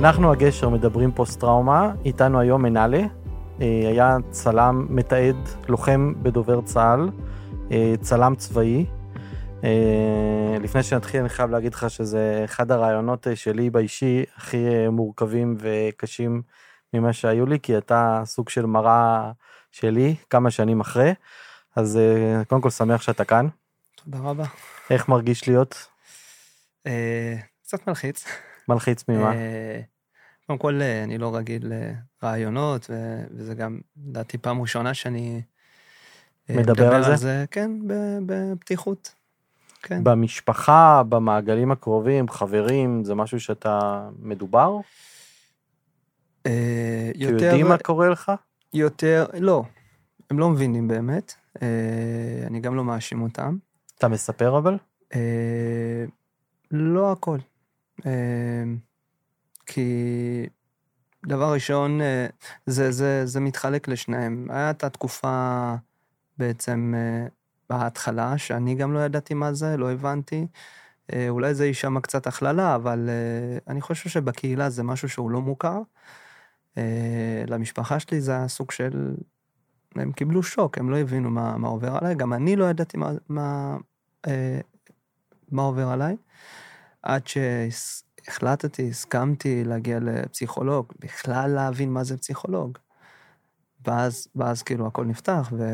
אנחנו הגשר מדברים פוסט טראומה, איתנו היום מנאלה, אה, היה צלם מתעד, לוחם בדובר צה"ל, אה, צלם צבאי. אה, לפני שנתחיל אני חייב להגיד לך שזה אחד הרעיונות שלי באישי הכי מורכבים וקשים ממה שהיו לי, כי אתה סוג של מראה שלי כמה שנים אחרי, אז קודם כל שמח שאתה כאן. תודה רבה. איך מרגיש להיות? קצת מלחיץ. מלחיץ ממה? קודם כל, אני לא רגיל לרעיונות, וזה גם, לדעתי, פעם ראשונה שאני... אה, מדבר, מדבר על זה? על זה, כן, בפתיחות. כן. במשפחה, במעגלים הקרובים, חברים, זה משהו שאתה מדובר? אה, יותר... יודעים מה קורה לך? יותר, לא. הם לא מבינים באמת. אה, אני גם לא מאשים אותם. אתה מספר אבל? לא הכל. כי דבר ראשון, אה, זה, זה, זה מתחלק לשניהם. הייתה תקופה בעצם אה, בהתחלה, שאני גם לא ידעתי מה זה, לא הבנתי. אה, אולי זה יישמע קצת הכללה, אבל אני חושב שבקהילה זה משהו שהוא לא מוכר. למשפחה שלי זה סוג של... הם קיבלו שוק, הם לא הבינו מה, מה עובר עליי, גם אני לא ידעתי מה, מה, מה עובר עליי. עד החלטתי, הסכמתי להגיע לפסיכולוג, בכלל להבין מה זה פסיכולוג. ואז, ואז כאילו הכל נפתח ו...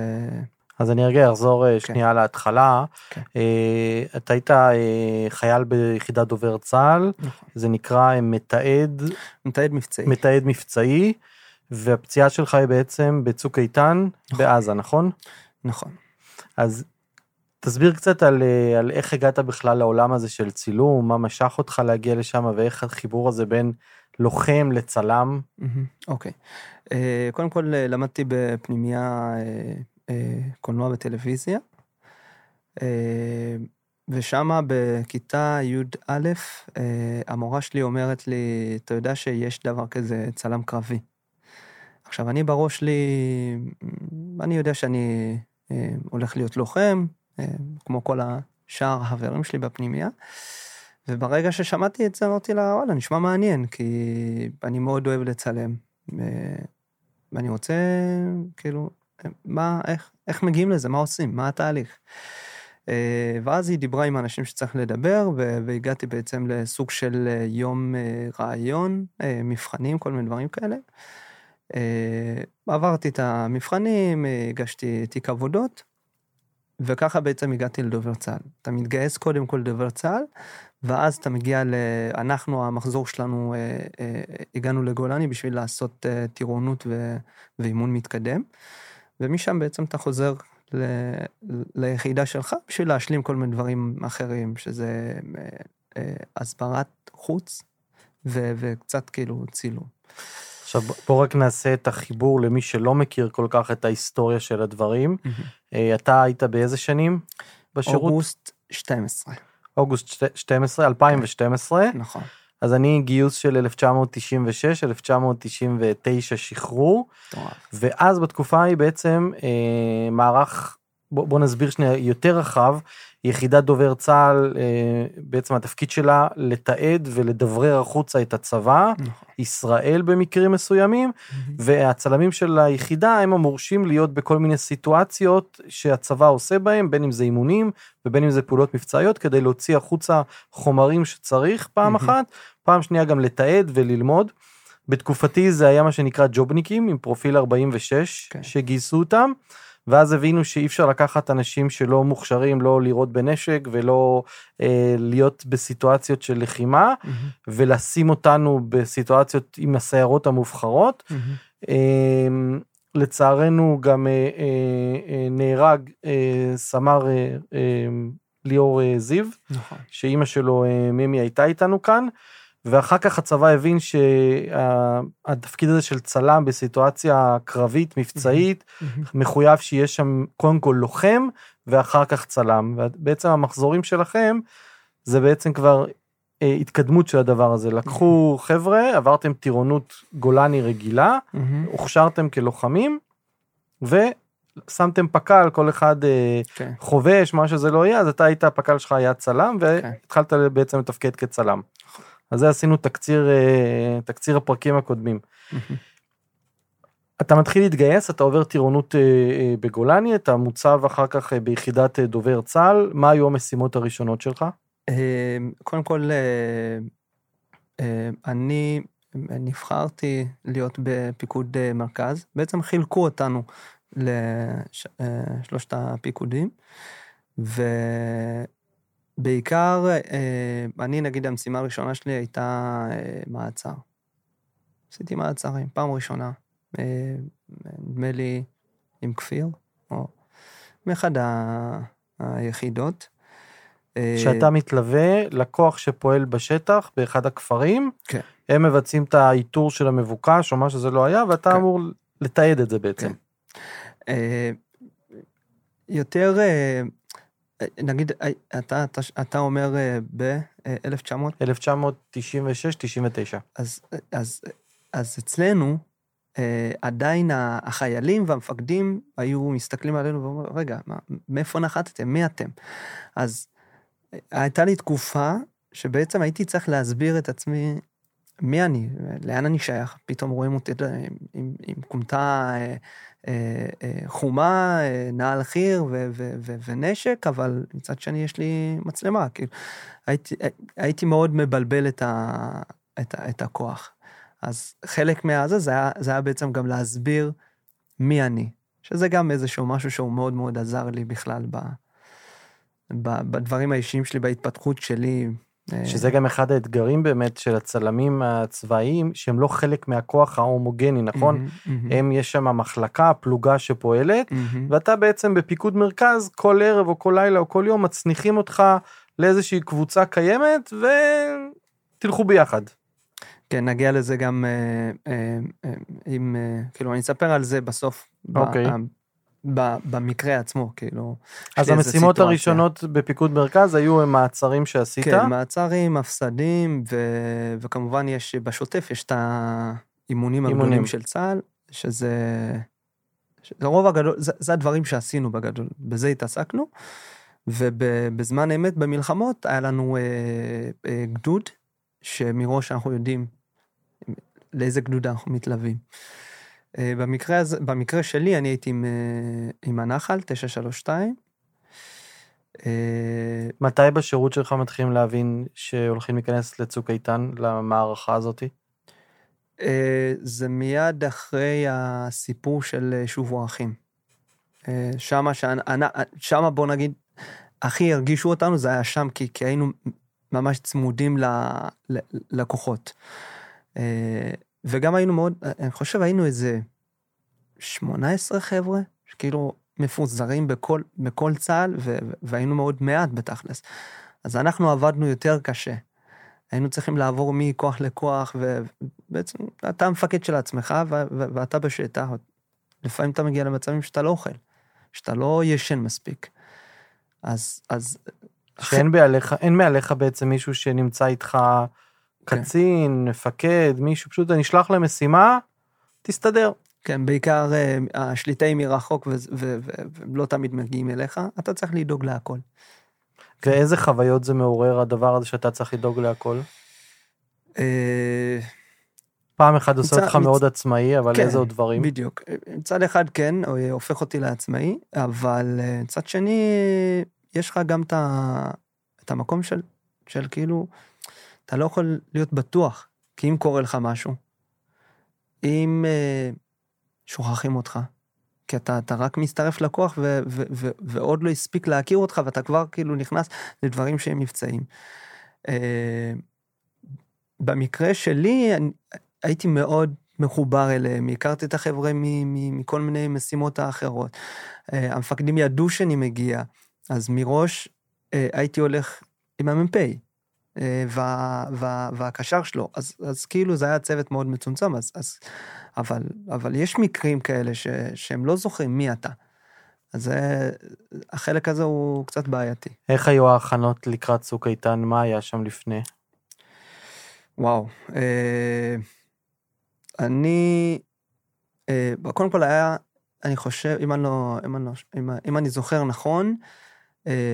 אז אני רגע אחזור אה, כן. שנייה להתחלה. כן. אה, אתה היית אה, חייל ביחידת דובר צה"ל, נכון. זה נקרא מתעד... מתעד מבצעי. מתעד מבצעי, והפציעה שלך היא בעצם בצוק איתן נכון. בעזה, נכון? נכון. אז תסביר קצת על, על איך הגעת בכלל לעולם הזה של צילום, מה משך אותך להגיע לשם ואיך החיבור הזה בין לוחם לצלם. אוקיי. Mm-hmm, okay. uh, קודם כל למדתי בפנימייה uh, uh, קולנוע וטלוויזיה. Uh, ושם בכיתה י"א, uh, המורה שלי אומרת לי, אתה יודע שיש דבר כזה צלם קרבי. עכשיו, אני בראש שלי, אני יודע שאני uh, הולך להיות לוחם, אה, כמו כל השאר החברים שלי בפנימייה. וברגע ששמעתי את זה אמרתי לה, וואלה, נשמע מעניין, כי אני מאוד אוהב לצלם. ואני רוצה, כאילו, מה, איך, איך מגיעים לזה, מה עושים, מה התהליך. אה, ואז היא דיברה עם אנשים שצריך לדבר, והגעתי בעצם לסוג של אה, יום רעיון, מבחנים, כל מיני דברים כאלה. עברתי את המבחנים, הגשתי תיק עבודות, וככה בעצם הגעתי לדובר צה"ל. אתה מתגייס קודם כל לדובר צה"ל, ואז אתה מגיע ל... אנחנו, המחזור שלנו, אה, אה, הגענו לגולני בשביל לעשות אה, טירונות. ואימון מתקדם, ומשם בעצם אתה חוזר ל... ליחידה שלך בשביל להשלים כל מיני דברים אחרים, שזה הסברת חוץ ו... וקצת כאילו צילום. עכשיו בוא רק נעשה את החיבור למי שלא מכיר כל כך את ההיסטוריה של הדברים. Mm-hmm. אתה היית באיזה שנים בשירות? אוגוסט 12. אוגוסט 12, 2012. נכון. אז אני גיוס של 1996, 1999 שחרור. ואז בתקופה ההיא בעצם אה, מערך, בוא, בוא נסביר שנייה יותר רחב, יחידת דובר צה"ל, אה, בעצם התפקיד שלה לתעד ולדברר החוצה את הצבא, נכון. ישראל במקרים מסוימים, והצלמים של היחידה הם המורשים להיות בכל מיני סיטואציות שהצבא עושה בהם, בין אם זה אימונים ובין אם זה פעולות מבצעיות, כדי להוציא החוצה חומרים שצריך פעם אחת, פעם שנייה גם לתעד וללמוד. בתקופתי זה היה מה שנקרא ג'ובניקים עם פרופיל 46 כן. שגייסו אותם. ואז הבינו שאי אפשר לקחת אנשים שלא מוכשרים לא לירות בנשק ולא אה, להיות בסיטואציות של לחימה mm-hmm. ולשים אותנו בסיטואציות עם הסיירות המובחרות. Mm-hmm. אה, לצערנו גם אה, אה, אה, נהרג אה, סמ"ר אה, אה, ליאור אה, זיו, נכון. שאימא שלו אה, מימי הייתה איתנו כאן. ואחר כך הצבא הבין שהתפקיד הזה של צלם בסיטואציה קרבית, מבצעית, מחויב שיהיה שם קודם כל לוחם ואחר כך צלם. ובעצם המחזורים שלכם זה בעצם כבר אה, התקדמות של הדבר הזה. לקחו חבר'ה, עברתם טירונות גולני רגילה. הוכשרתם כלוחמים, ושמתם פק"ל, כל אחד אה, כן. חובש, מה שזה לא יהיה, אז אתה היית, הפק"ל שלך היה צלם, כן. והתחלת בעצם לתפקד כצלם. אז זה עשינו תקציר, אה, תקציר הפרקים הקודמים. אתה מתחיל להתגייס, אתה עובר טירונות אה, אה, בגולני, אתה מוצב אחר כך ביחידת דובר צה"ל, מה היו המשימות הראשונות שלך? קודם כל, אני נבחרתי להיות בפיקוד מרכז. בעצם חילקו אותנו לשלושת הפיקודים, ובעיקר, אה, אני נגיד המשימה הראשונה שלי הייתה אה, מעצר. עשיתי מעצרים, פעם ראשונה. אה, נדמה לי עם כפיר, או מאחד ה- היחידות. שאתה מתלווה לקוח שפועל בשטח באחד הכפרים, כן. הם מבצעים את האיתור של המבוקש או מה שזה לא היה, ואתה כן. אמור לתעד את זה בעצם. כן. יותר, נגיד, אה, אתה, אתה, אתה אומר ב-1900, 1996-99. אז, אז, אז אצלנו אה, עדיין החיילים והמפקדים היו מסתכלים עלינו ואומרים, רגע, מה, מאיפה נחתתם? מי אתם? אז אה, הייתה לי תקופה שבעצם הייתי צריך להסביר את עצמי מי אני, לאן אני שייך, פתאום רואים אותי עם, עם, כומתה אה, אה, אה, חומה, נעל חי"ר ו, ו, ו, ונשק, אבל מצד שני יש לי מצלמה, כאילו, הייתי, הייתי מאוד מבלבל את, ה, את, את הכוח. אז חלק מהזה, זה היה, זה היה בעצם גם להסביר מי אני, שזה גם איזשהו משהו שהוא מאוד מאוד עזר לי בכלל ב, ב, בדברים האישיים שלי, בהתפתחות שלי. שזה גם אחד האתגרים באמת של הצלמים הצבאיים, שהם לא חלק מהכוח ההומוגני, נכון? מהמם, מהמם, הם, יש שם מחלקה, פלוגה שפועלת, מהמם. ואתה בעצם בפיקוד מרכז, כל ערב או כל לילה או כל יום מצניחים אותך לאיזושהי קבוצה קיימת, ותלכו ביחד. כן, נגיע לזה גם אה, אה, אה, עם, אה, כאילו, אני אספר על זה בסוף. ב- אוקיי. במקרה עצמו, כאילו. אז המשימות. הראשונות בפיקוד מרכז היו מעצרים שעשית. כן, מעצרים, הפסדים, ו... וכמובן יש, בשוטף יש את האימונים אימונים. הגדולים של צה"ל, שזה... שזה רוב הגדול, זה, זה הדברים שעשינו בגדול, בזה התעסקנו, ובזמן אמת במלחמות היה לנו אה, אה, גדוד, שמראש אנחנו יודעים לאיזה גדוד אנחנו מתלווים. אה, במקרה, הזה, במקרה שלי אני הייתי עם, אה, עם הנחל, 932. אה, מתי בשירות שלך מתחילים להבין שהולכים להיכנס לצוק איתן, למערכה הזאתי? זה מיד אחרי הסיפור של אה, שובו אחים. אה, שמה, שמה בוא נגיד, הכי הרגישו אותנו, זה היה שם, כי, כי היינו ממש צמודים ל- ל-. וגם היינו מאוד, אני חושב היינו איזה 18 חבר'ה, שכאילו מפוזרים בכל, בכל צה"ל, ו- והיינו מאוד מעט בתכלס. אז אנחנו עבדנו יותר קשה. היינו צריכים לעבור מכוח לכוח, ובעצם אתה המפקד של עצמך, ו- ו- ואתה בשטח. לפעמים אתה מגיע למצבים שאתה לא אוכל, שאתה לא ישן מספיק. אז, אז שאין מעליך, אין מעליך בעצם מישהו שנמצא איתך כן. קצין, מפקד, מישהו, פשוט נשלח למשימה, תסתדר. כן, בעיקר אה, השליטה היא מרחוק והם לא תמיד מגיעים אליך, אתה צריך לדאוג להכל. ואיזה חוויות זה מעורר הדבר הזה שאתה צריך לדאוג להכל? אה, פעם אחת עושה אותך מאוד עצמאי, אבל כן, איזה עוד דברים? בדיוק. מצד אחד כן, אה, הופך אותי לעצמאי, אבל אה, מצד שני, יש לך גם את, המקום של, של כאילו, אתה לא יכול להיות בטוח, כי אם קורה לך משהו, אם אה, שוכחים אותך, כי אתה, אתה רק מצטרף לכוח ו, ו, ו, ועוד לא הספיק להכיר אותך ואתה כבר כאילו נכנס לדברים שהם מבצעים. אה, במקרה שלי, אני, הייתי מאוד מחובר אליהם, הכרתי את החבר'ה מ- מ- מכל מיני משימות האחרות. אה, המפקדים ידעו שאני מגיע, אז מראש אה, הייתי הולך עם המ"פ וה- וה- והקשר שלו, אז, אז כאילו זה היה צוות מאוד מצומצם, אז, אז, אבל, אבל יש מקרים כאלה ש, שהם לא זוכרים מי אתה. אז זה, החלק הזה הוא קצת בעייתי. איך היו ההכנות לקראת צוק איתן? מה היה שם לפני? וואו. אה, אני, אה, קודם כל היה, אני חושב, אם אני לא, אם אני, לא, אם, אם אני זוכר נכון, אה,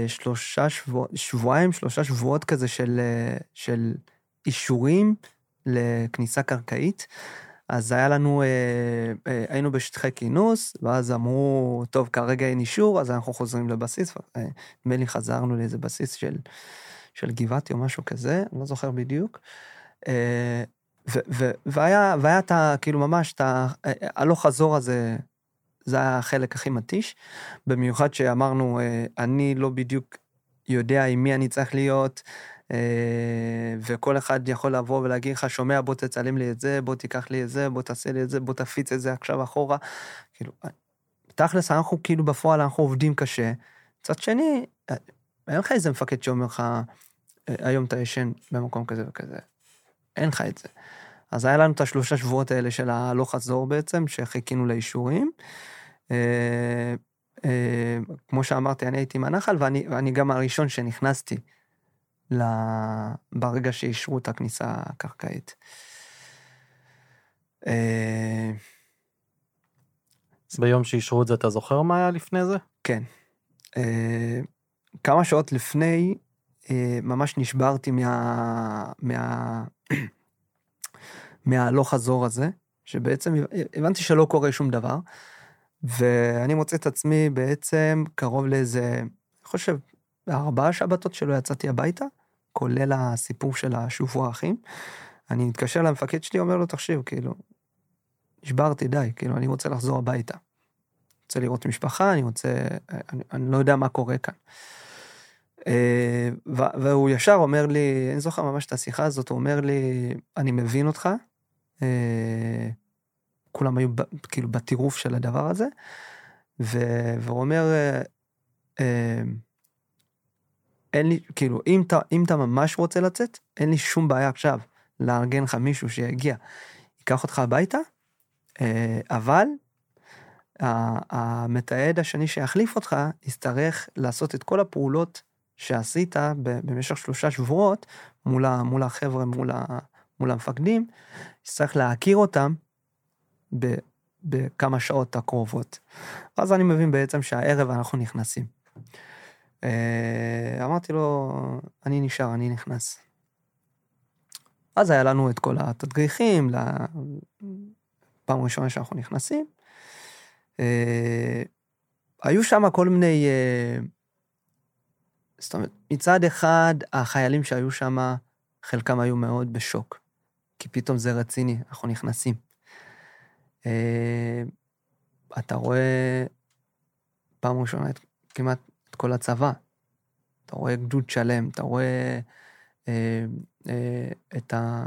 שלושה שבוע, שבועיים, שלושה שבועות כזה של, אה, של אישורים לכניסה קרקעית. אז היה לנו, אה, אה, היינו בשטחי כינוס, ואז אמרו, טוב, כרגע אין אישור, אז אנחנו חוזרים לבסיס. אה, נדמה לי חזרנו לאיזה בסיס של, של גבעתי או משהו כזה, אני לא זוכר בדיוק. אה, ו, ו, והיה, והיה את ה... כאילו ממש, את ה... הלוך חזור הזה, זה היה החלק הכי מתיש. במיוחד שאמרנו, אה, אני לא בדיוק יודע עם מי אני צריך להיות, אה, וכל אחד יכול לבוא ולהגיד לך, שומע, בוא תצלם לי את זה, בוא תיקח לי את זה, בוא תעשה לי את זה, בוא תפיץ את זה עכשיו אחורה. כאילו, תכלס, אנחנו כאילו בפועל, אנחנו עובדים קשה. מצד שני, אין לך איזה מפקד שאומר לך, היום אתה ישן במקום כזה וכזה. אין לך את זה. אז היה לנו את השלושה שבועות האלה של הלוך חזור בעצם, שחיכינו לאישורים. אה, אה, כמו שאמרתי, אני הייתי מהנחל, ואני, ואני גם הראשון שנכנסתי ברגע שאישרו את הכניסה הקרקעית. אה, ביום שאישרו את זה, אתה זוכר מה היה לפני זה? כן. כמה שעות לפני, ממש נשברתי מה... מה... מהלא חזור הזה, שבעצם הבנתי שלא קורה שום דבר, ואני מוצא את עצמי בעצם קרוב לאיזה, אני חושב, ארבעה שבתות שלא יצאתי הביתה, כולל הסיפור של השובו האחים. אני מתקשר למפקד שלי, אומר לו, תקשיב, כאילו, נשברתי, די, כאילו, אני רוצה לחזור הביתה. רוצה לראות משפחה, אני רוצה, אני, אני לא יודע מה קורה כאן. אה, והוא ישר אומר לי, אני זוכר ממש את השיחה הזאת, הוא אומר לי, אני מבין אותך, אה, כולם היו כאילו בטירוף של הדבר הזה, והוא אומר, אה, אין לי, כאילו, אם אתה, אם אתה ממש רוצה לצאת, אין לי שום בעיה עכשיו לארגן לך מישהו שיגיע, ייקח אותך הביתה, אבל המתעד השני שיחליף אותך יצטרך לעשות את כל הפעולות שעשית במשך שלושה שבועות מול, החבר'ה, מול, המפקדים, צריך להכיר אותם ב, בכמה שעות הקרובות. אז אני מבין בעצם שהערב אנחנו נכנסים. אה, אמרתי לו, אני נשאר, אני נכנס. אז היה לנו את כל התדריכים, פעם ראשונה שאנחנו נכנסים. אה, היו שם כל מיני אה, זאת אומרת, מצד אחד, החיילים שהיו שם, חלקם היו מאוד בשוק, כי פתאום זה רציני, אנחנו נכנסים. אה, אתה רואה פעם ראשונה את, כמעט את כל הצבא. אתה רואה גדוד שלם, אתה רואה אה, אה, את ה...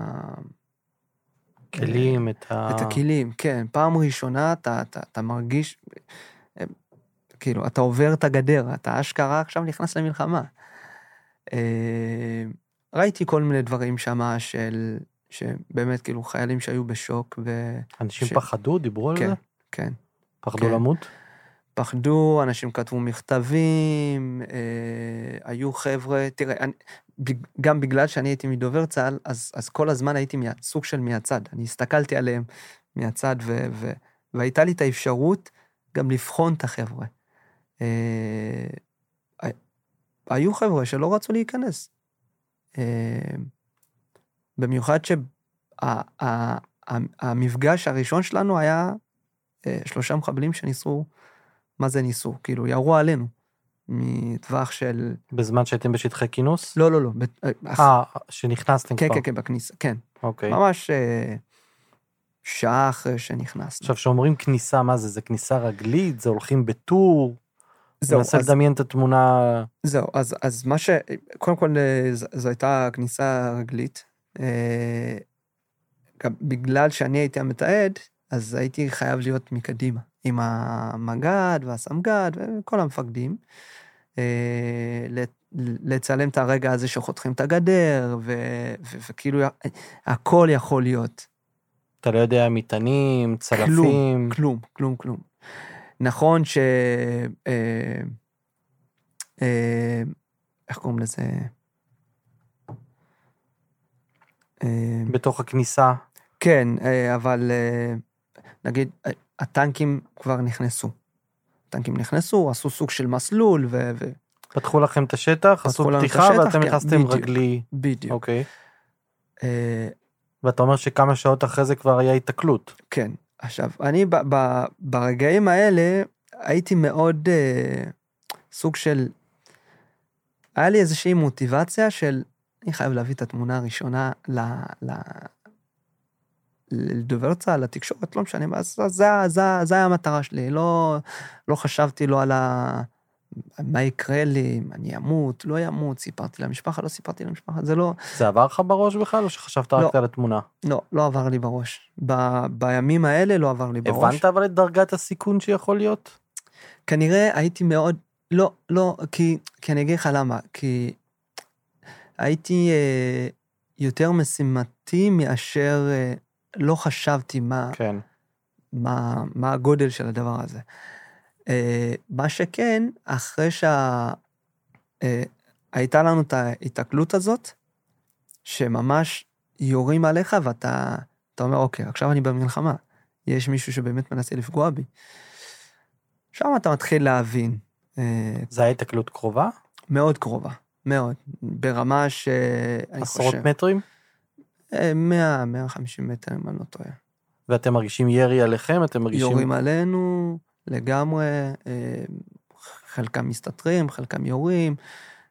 כלים, את ה... את הכלים, כן. פעם ראשונה אתה, אתה, אתה מרגיש, כאילו, אתה עובר את הגדר, אתה אשכרה עכשיו נכנס למלחמה. אה, ראיתי כל מיני דברים שם של, שבאמת, כאילו, חיילים שהיו בשוק ו... אנשים ש... פחדו? דיברו על כן, זה? כן. פחדו כן. למות? פחדו, אנשים כתבו מכתבים, אה, היו חבר'ה, תראה, אני, גם בגלל שאני הייתי מדובר צה"ל, אז, אז כל הזמן הייתי מה, סוג של מהצד. אני הסתכלתי עליהם מהצד, ו, ו, והייתה לי את האפשרות גם לבחון את החבר'ה. אה, היו חבר'ה שלא רצו להיכנס. אה, במיוחד שהמפגש הראשון שלנו היה אה, שלושה מחבלים שניסו, מה זה ניסו? כאילו, ירו עלינו. מטווח של... בזמן שהייתם בשטחי כינוס? לא, לא, לא. אה, שנכנסתם כן, כבר. כן, כן, בכניסה, כן. אוקיי. ממש שעה אחרי שנכנסנו. עכשיו, כשאומרים כניסה, מה זה? זה כניסה רגלית? זה הולכים בטור? זהו, אז... מנסה לדמיין את התמונה. זהו, אז, אז מה ש... קודם כל, אה, זו הייתה כניסה רגלית. אה, בגלל שאני הייתי המתעד, אז הייתי חייב להיות מקדימה, עם המג"ד והסמג"ד וכל המפקדים. אה, לצלם את הרגע הזה שחותכים את הגדר, וכאילו הכל יכול להיות. אתה לא יודע מטענים, צלפים. כלום, כלום, כלום, כלום. נכון ש... אה, אה, איך קוראים לזה? אה, בתוך הכניסה. כן, אה, אבל אה, נגיד, אה, הטנקים כבר נכנסו. הטנקים נכנסו, עשו סוג של מסלול, ו... ו- פתחו לכם את השטח, עשו פתיחה השטח, ואתם כן, נכנסתם בדיוק. רגלי. בדיוק. אוקיי. אה, ואתה אומר שכמה שעות אחרי זה כבר היה היתקלות. כן. עכשיו, אני ב- ב- ברגעים האלה הייתי מאוד אה, סוג של... היה לי איזושהי מוטיבציה של, אני חייב להביא את התמונה הראשונה ל... ל... לדובר צה"ל, לתקשורת, לא משנה, אז זה, זה, זה היה המטרה שלי, לא, לא חשבתי לא על ה... מה יקרה לי, אם אני אמות, לא אמות, סיפרתי למשפחה, לא סיפרתי למשפחה, זה לא, זה עבר לך בראש בכלל או שחשבת לא. רק על התמונה? לא, לא עבר לי בראש. ב, בימים האלה לא עבר לי בראש. הבנת אבל את דרגת הסיכון שיכול להיות? כנראה הייתי מאוד, לא, לא, כי, כי אני אגיד לך למה, כי הייתי אה, יותר משימתי מאשר אה, לא חשבתי מה, כן. מה, מה הגודל של הדבר הזה. אה, מה שכן, אחרי שהייתה אה, לנו את ההיתקלות הזאת, שממש יורים עליך ואתה אתה אומר, אוקיי, עכשיו אני במלחמה, יש מישהו שבאמת מנסה לפגוע בי. שם אתה מתחיל להבין, אה, זה היה היתקלות קרובה? מאוד קרובה, מאוד, ברמה ש... עשרות חושב, מטרים? אה, 100, 150 מטר, אם אני לא טועה. ואתם מרגישים ירי עליכם? אתם מרגישים... יורים עלינו לגמרי, אה, חלקם מסתתרים, חלקם יורים.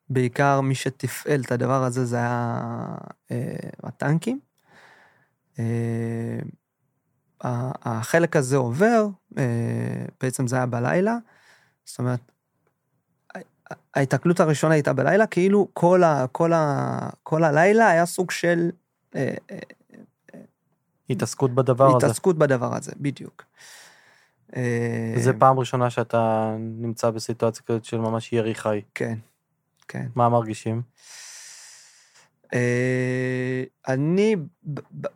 בעיקר מי שתפעל את הדבר הזה זה היה אה, הטנקים. אה, החלק הזה עובר, אה, בעצם זה היה בלילה. זאת אומרת, ההיתקלות הראשונה הייתה בלילה, כאילו כל, ה, כל, ה, כל הלילה היה סוג של אה, אה, התעסקות בדבר הזה. התעסקות בדבר הזה, בדיוק. אה, זה פעם ראשונה שאתה נמצא בסיטואציה כזאת של ממש ירי חי. כן, כן. מה מרגישים? אה, אני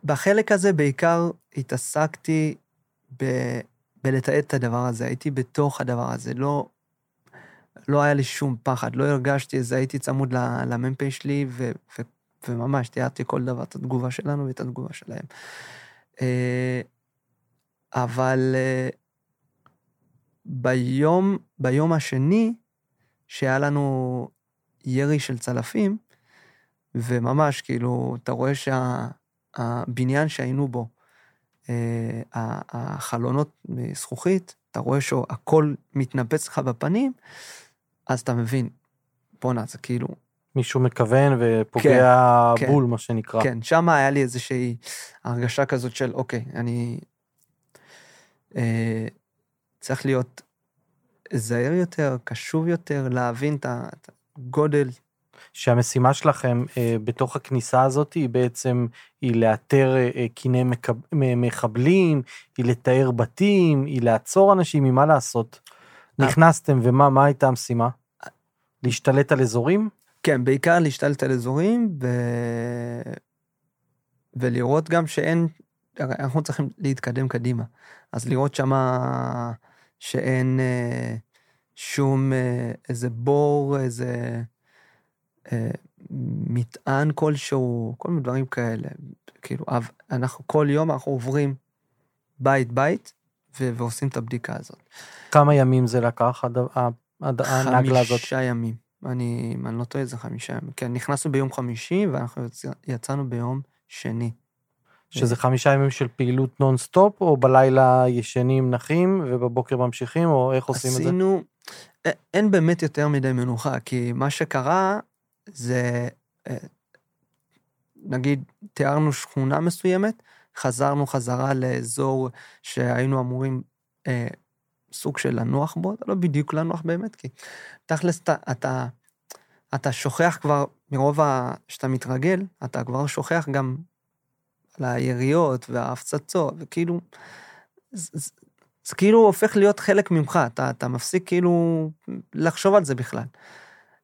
בחלק הזה בעיקר התעסקתי ב- בלתעד את הדבר הזה, הייתי בתוך הדבר הזה, לא, לא היה לי שום פחד, לא הרגשתי את זה, הייתי צמוד למ"פ שלי, ו, ו, וממש תיארתי כל דבר, את התגובה שלנו ואת התגובה שלהם. אה, אבל אה, ביום, ביום השני, שהיה לנו ירי של צלפים, וממש, כאילו, אתה רואה שהבניין שהיינו בו, אה, החלונות מזכוכית, אתה רואה שהכל מתנפץ לך בפנים, אז אתה מבין, בואנה, זה כאילו, מישהו מכוון ופוגע כן. בול, מה שנקרא. כן, שם היה לי איזושהי הרגשה כזאת של, אוקיי, אני אה, צריך להיות זהיר יותר, קשוב יותר, להבין את הגודל. שהמשימה שלכם אה, בתוך הכניסה הזאת היא בעצם, היא לאתר אה, אה, קיני מקב- מחבלים, היא לתאר בתים, היא לעצור אנשים, היא מה לעשות? נכנסתם ומה מה הייתה המשימה? להשתלט על אזורים? כן, בעיקר להשתלט על אזורים ו... ולראות גם שאין, אנחנו צריכים להתקדם קדימה. אז לראות שמה שאין אה, שום אה, איזה בור, איזה מטען כלשהו, כל מיני דברים כאלה. כאילו, אנחנו כל יום אנחנו עוברים בית בית ו- ועושים את הבדיקה הזאת. כמה ימים זה לקח הנגלה הזאת? חמישה ימים. אני, אני לא טועה, זה חמישה ימים. כן, נכנסנו ביום חמישי ואנחנו יצא- יצאנו ביום שני. שזה חמישה ימים של פעילות נונסטופ, או בלילה ישנים נחים ובבוקר ממשיכים, או איך עושים את זה? עשינו, אין באמת יותר מדי מנוחה, כי מה שקרה זה, אה, נגיד, תיארנו שכונה מסוימת, חזרנו חזרה לאזור שהיינו אמורים אה, סוג של לנוח בו, לא בדיוק לנוח באמת, כי תכלס אתה, אתה, אתה שוכח כבר, מרוב ה... שאתה מתרגל, אתה כבר שוכח גם על היריות וההפצצות, וכאילו, זה, זה, זה כאילו הופך להיות חלק ממך, אתה, אתה מפסיק כאילו לחשוב על זה בכלל.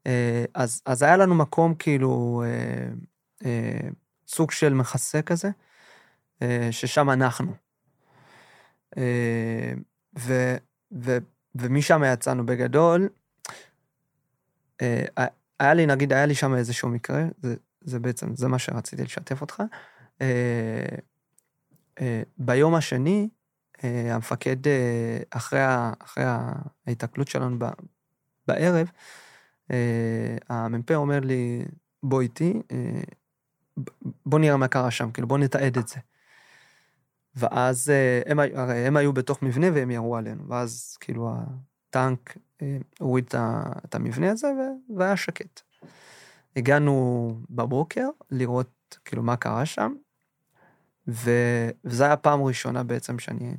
אה, אז, אז היה לנו מקום כאילו, אה, אה, סוג של מחסה כזה, ששם אנחנו. ו, ו, ומשם יצאנו בגדול, היה לי, נגיד, היה לי שם איזשהו מקרה, זה, זה בעצם, זה מה שרציתי לשתף אותך. ביום השני, המפקד, אחרי, אחרי ההיתקלות שלנו בערב, המ"פ אומר לי, בוא איתי, אה, בוא נראה מה קרה שם, כאילו בוא נתעד את זה. ואז אה, הם, הרי הם היו בתוך מבנה והם ירו עלינו, ואז כאילו הטנק אה, הוריד את המבנה הזה והיה שקט. הגענו בבוקר לראות כאילו מה קרה שם, וזו הייתה הפעם הראשונה בעצם שאני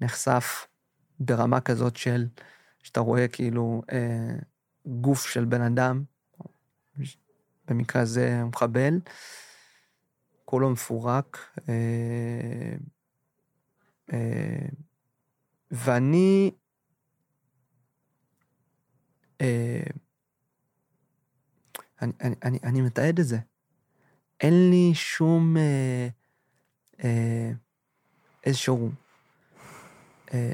נחשף ברמה כזאת של, שאתה רואה כאילו אה, גוף של בן אדם, במקרה הזה מחבל, כולו מפורק, אה, אה, ואני, אה, אני, אני, אני, אני מתעד את זה. אין לי שום אה, אה, איזשהו, אה,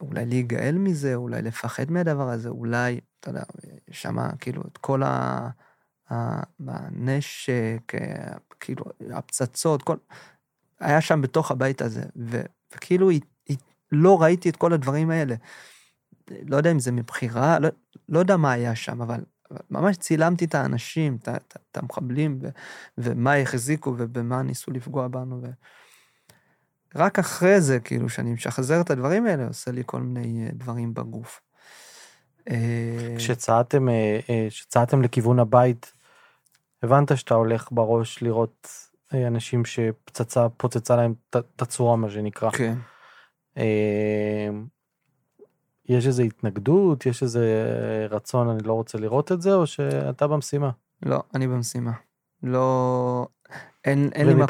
אולי להיגאל מזה, אולי לפחד מהדבר הזה, אולי, אתה יודע, שמה כאילו את כל ה... הנשק, אה, כאילו, הפצצות, כל... היה שם בתוך הבית הזה, ו, וכאילו היא, היא, לא ראיתי את כל הדברים האלה. לא יודע אם זה מבחירה, לא, לא יודע מה היה שם, אבל ממש צילמתי את האנשים, את, את, את המחבלים, ו, ומה החזיקו ובמה ניסו לפגוע בנו. ו... רק אחרי זה, כאילו, שאני משחזר את הדברים האלה, עושה לי כל מיני אה, דברים בגוף. אה, כשצעדתם, אה, אה, כשצעדתם לכיוון הבית, הבנת שאתה הולך בראש לראות אנשים שפצצה פוצצה להם את- הצורה, מה שנקרא. כן. יש איזו התנגדות, יש איזה רצון, אני לא רוצה לראות את זה, או שאתה במשימה? לא, אני במשימה. לא... אין, אין לי מקום.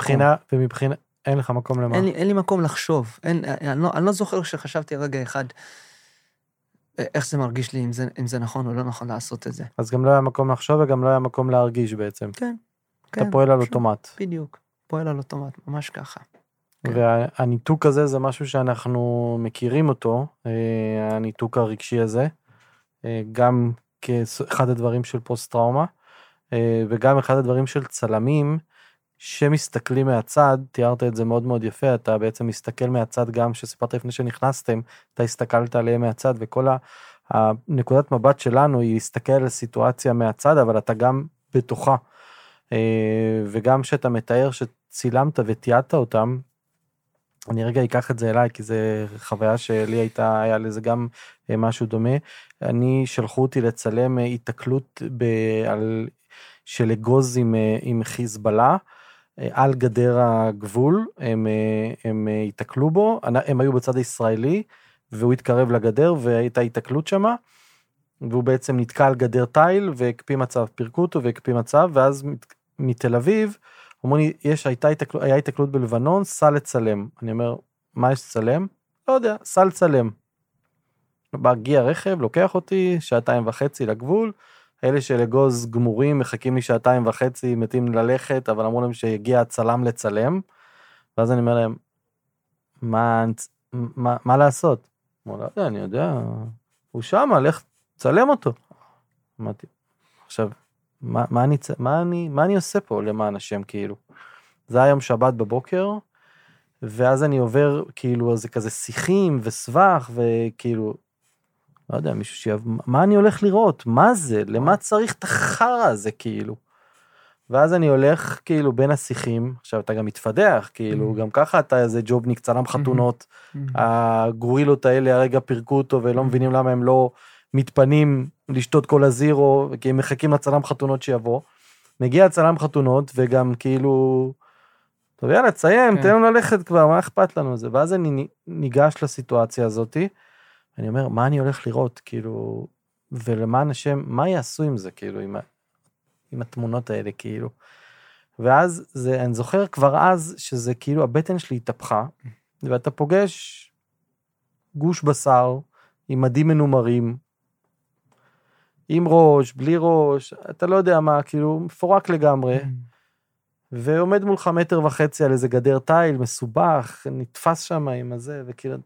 ומבחינה, אין לך מקום למה? אין לי, אין לי מקום לחשוב. אין, אני, לא, אני לא זוכר שחשבתי רגע אחד איך זה מרגיש לי, אם זה, אם זה נכון או לא נכון לעשות את זה. אז גם לא היה מקום לחשוב וגם לא היה מקום להרגיש בעצם. כן. אתה פועל על אוטומט. בדיוק. פועל על אוטומט, ממש ככה. כן. והניתוק הזה זה משהו שאנחנו מכירים אותו, אה, הניתוק הרגשי הזה, אה, גם כאחד הדברים של פוסט טראומה, אה, וגם אחד הדברים של צלמים שמסתכלים מהצד, תיארת את זה מאוד מאוד יפה, אתה בעצם מסתכל מהצד גם שסיפרת לפני שנכנסתם, אתה הסתכלת עליהם מהצד וכל ה- הנקודת מבט שלנו היא להסתכל על הסיטואציה מהצד, אבל אתה גם בתוכה. אה, וגם שאתה מתאר שצילמת ותיעדת אותם, אני רגע אקח את זה אליי כי זה חוויה שלי הייתה היה לזה גם אה, משהו דומה. אני שלחו אותי לצלם אה, היתקלות ב, על, של אגוז עם, אה, עם חיזבאללה אה, על גדר הגבול הם, אה, הם אה, היתקלו בו הם היו בצד הישראלי והוא התקרב לגדר והייתה היתקלות שמה. והוא בעצם נתקע על גדר תיל והקפיא מצב פירקו אותו והקפיא מצב ואז מת- מתל אביב אומרים לי, יש, הייתה התקלות, היה התקלות בלבנון, סע לצלם. אני אומר, מה יש לצלם? לא יודע, סע לצלם. מגיע רכב, לוקח אותי, שעתיים וחצי לגבול, אלה של אגוז גמורים מחכים לי שעתיים וחצי, מתים ללכת, אבל אמרו להם שיגיע הצלם לצלם, ואז אני אומר להם, מה, מה, מה לעשות? הוא לא יודע, אני יודע, הוא שמה, לך צלם אותו. אמרתי, עכשיו, מה, מה, אני, מה, אני, מה אני עושה פה למען השם כאילו? זה היה יום שבת בבוקר, ואז אני עובר כאילו זה כזה שיחים וסבך וכאילו, לא יודע, מישהו שיב... מה אני הולך לראות? מה זה? למה צריך את החרא הזה כאילו? ואז אני הולך כאילו בין השיחים, עכשיו אתה גם מתפדח, כאילו Mhm. גם ככה אתה איזה ג'ובניק צלם חתונות, הגורילות האלה הרגע פירקו אותו ולא מבינים למה הם לא מתפנים לשתות כל הזירו, כי הם מחכים לצלם חתונות שיבוא. מגיע הצלם חתונות וגם כאילו, טוב יאללה תסיים, כן. תן לנו ללכת כבר, מה אכפת לנו זה? ואז אני ניגש לסיטואציה הזאתי, אני אומר, מה אני הולך לראות, כאילו, ולמען השם, מה יעשו עם זה, כאילו, עם, ה- עם התמונות האלה, כאילו. ואז זה, אני זוכר כבר אז שזה כאילו הבטן שלי התהפכה, ואתה פוגש גוש בשר עם מדים מנומרים, עם ראש, בלי ראש, אתה לא יודע מה, כאילו מפורק לגמרי, ועומד מולך מטר וחצי על איזה גדר תיל מסובך, נתפס שם עם הזה, וכאילו,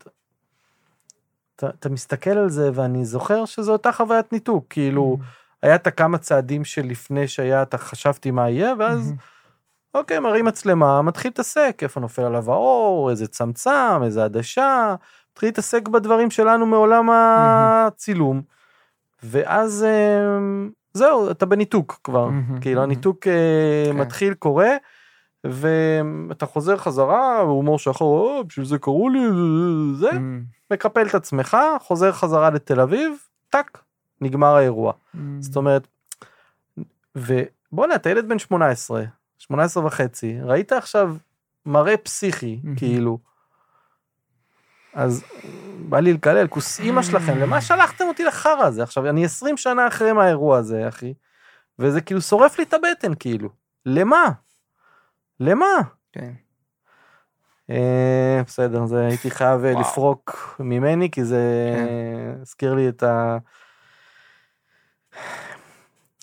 אתה, אתה, מסתכל על זה, ואני זוכר שזו אותה חוויית ניתוק, כאילו, היה את הכמה צעדים שלפני שהיה, אתה חשבתי מה יהיה, ואז אוקיי, מרים מצלמה, מתחיל להתעסק, איפה נופל עליו האור, איזה צמצם, איזה עדשה, מתחיל להתעסק בדברים שלנו מעולם הצילום. ואז אה, זהו, אתה בניתוק כבר, מהמם, כאילו. הניתוק אה, כן. מתחיל, קורה, ואתה חוזר חזרה, והומור שחור, "אה, בשביל זה קראו לי, זה, אמ, מקפל את עצמך, חוזר חזרה לתל אביב, טאק, נגמר האירוע. אמ, זאת אומרת, ובואנה, אתה ילד בן 18, 18 וחצי, ראית עכשיו מראה פסיכי, מהמם. כאילו. אז בא לי לקלל, כוס אימא שלכם, למה שלחתם אותי לחרא הזה? עכשיו, אני 20 שנה אחרי מהאירוע הזה, אחי, וזה כאילו שורף לי את הבטן, כאילו. למה? למה? כן. אה, בסדר, זה הייתי חייב אה, וואו. לפרוק ממני, כי זה כן. הזכיר לי את ה...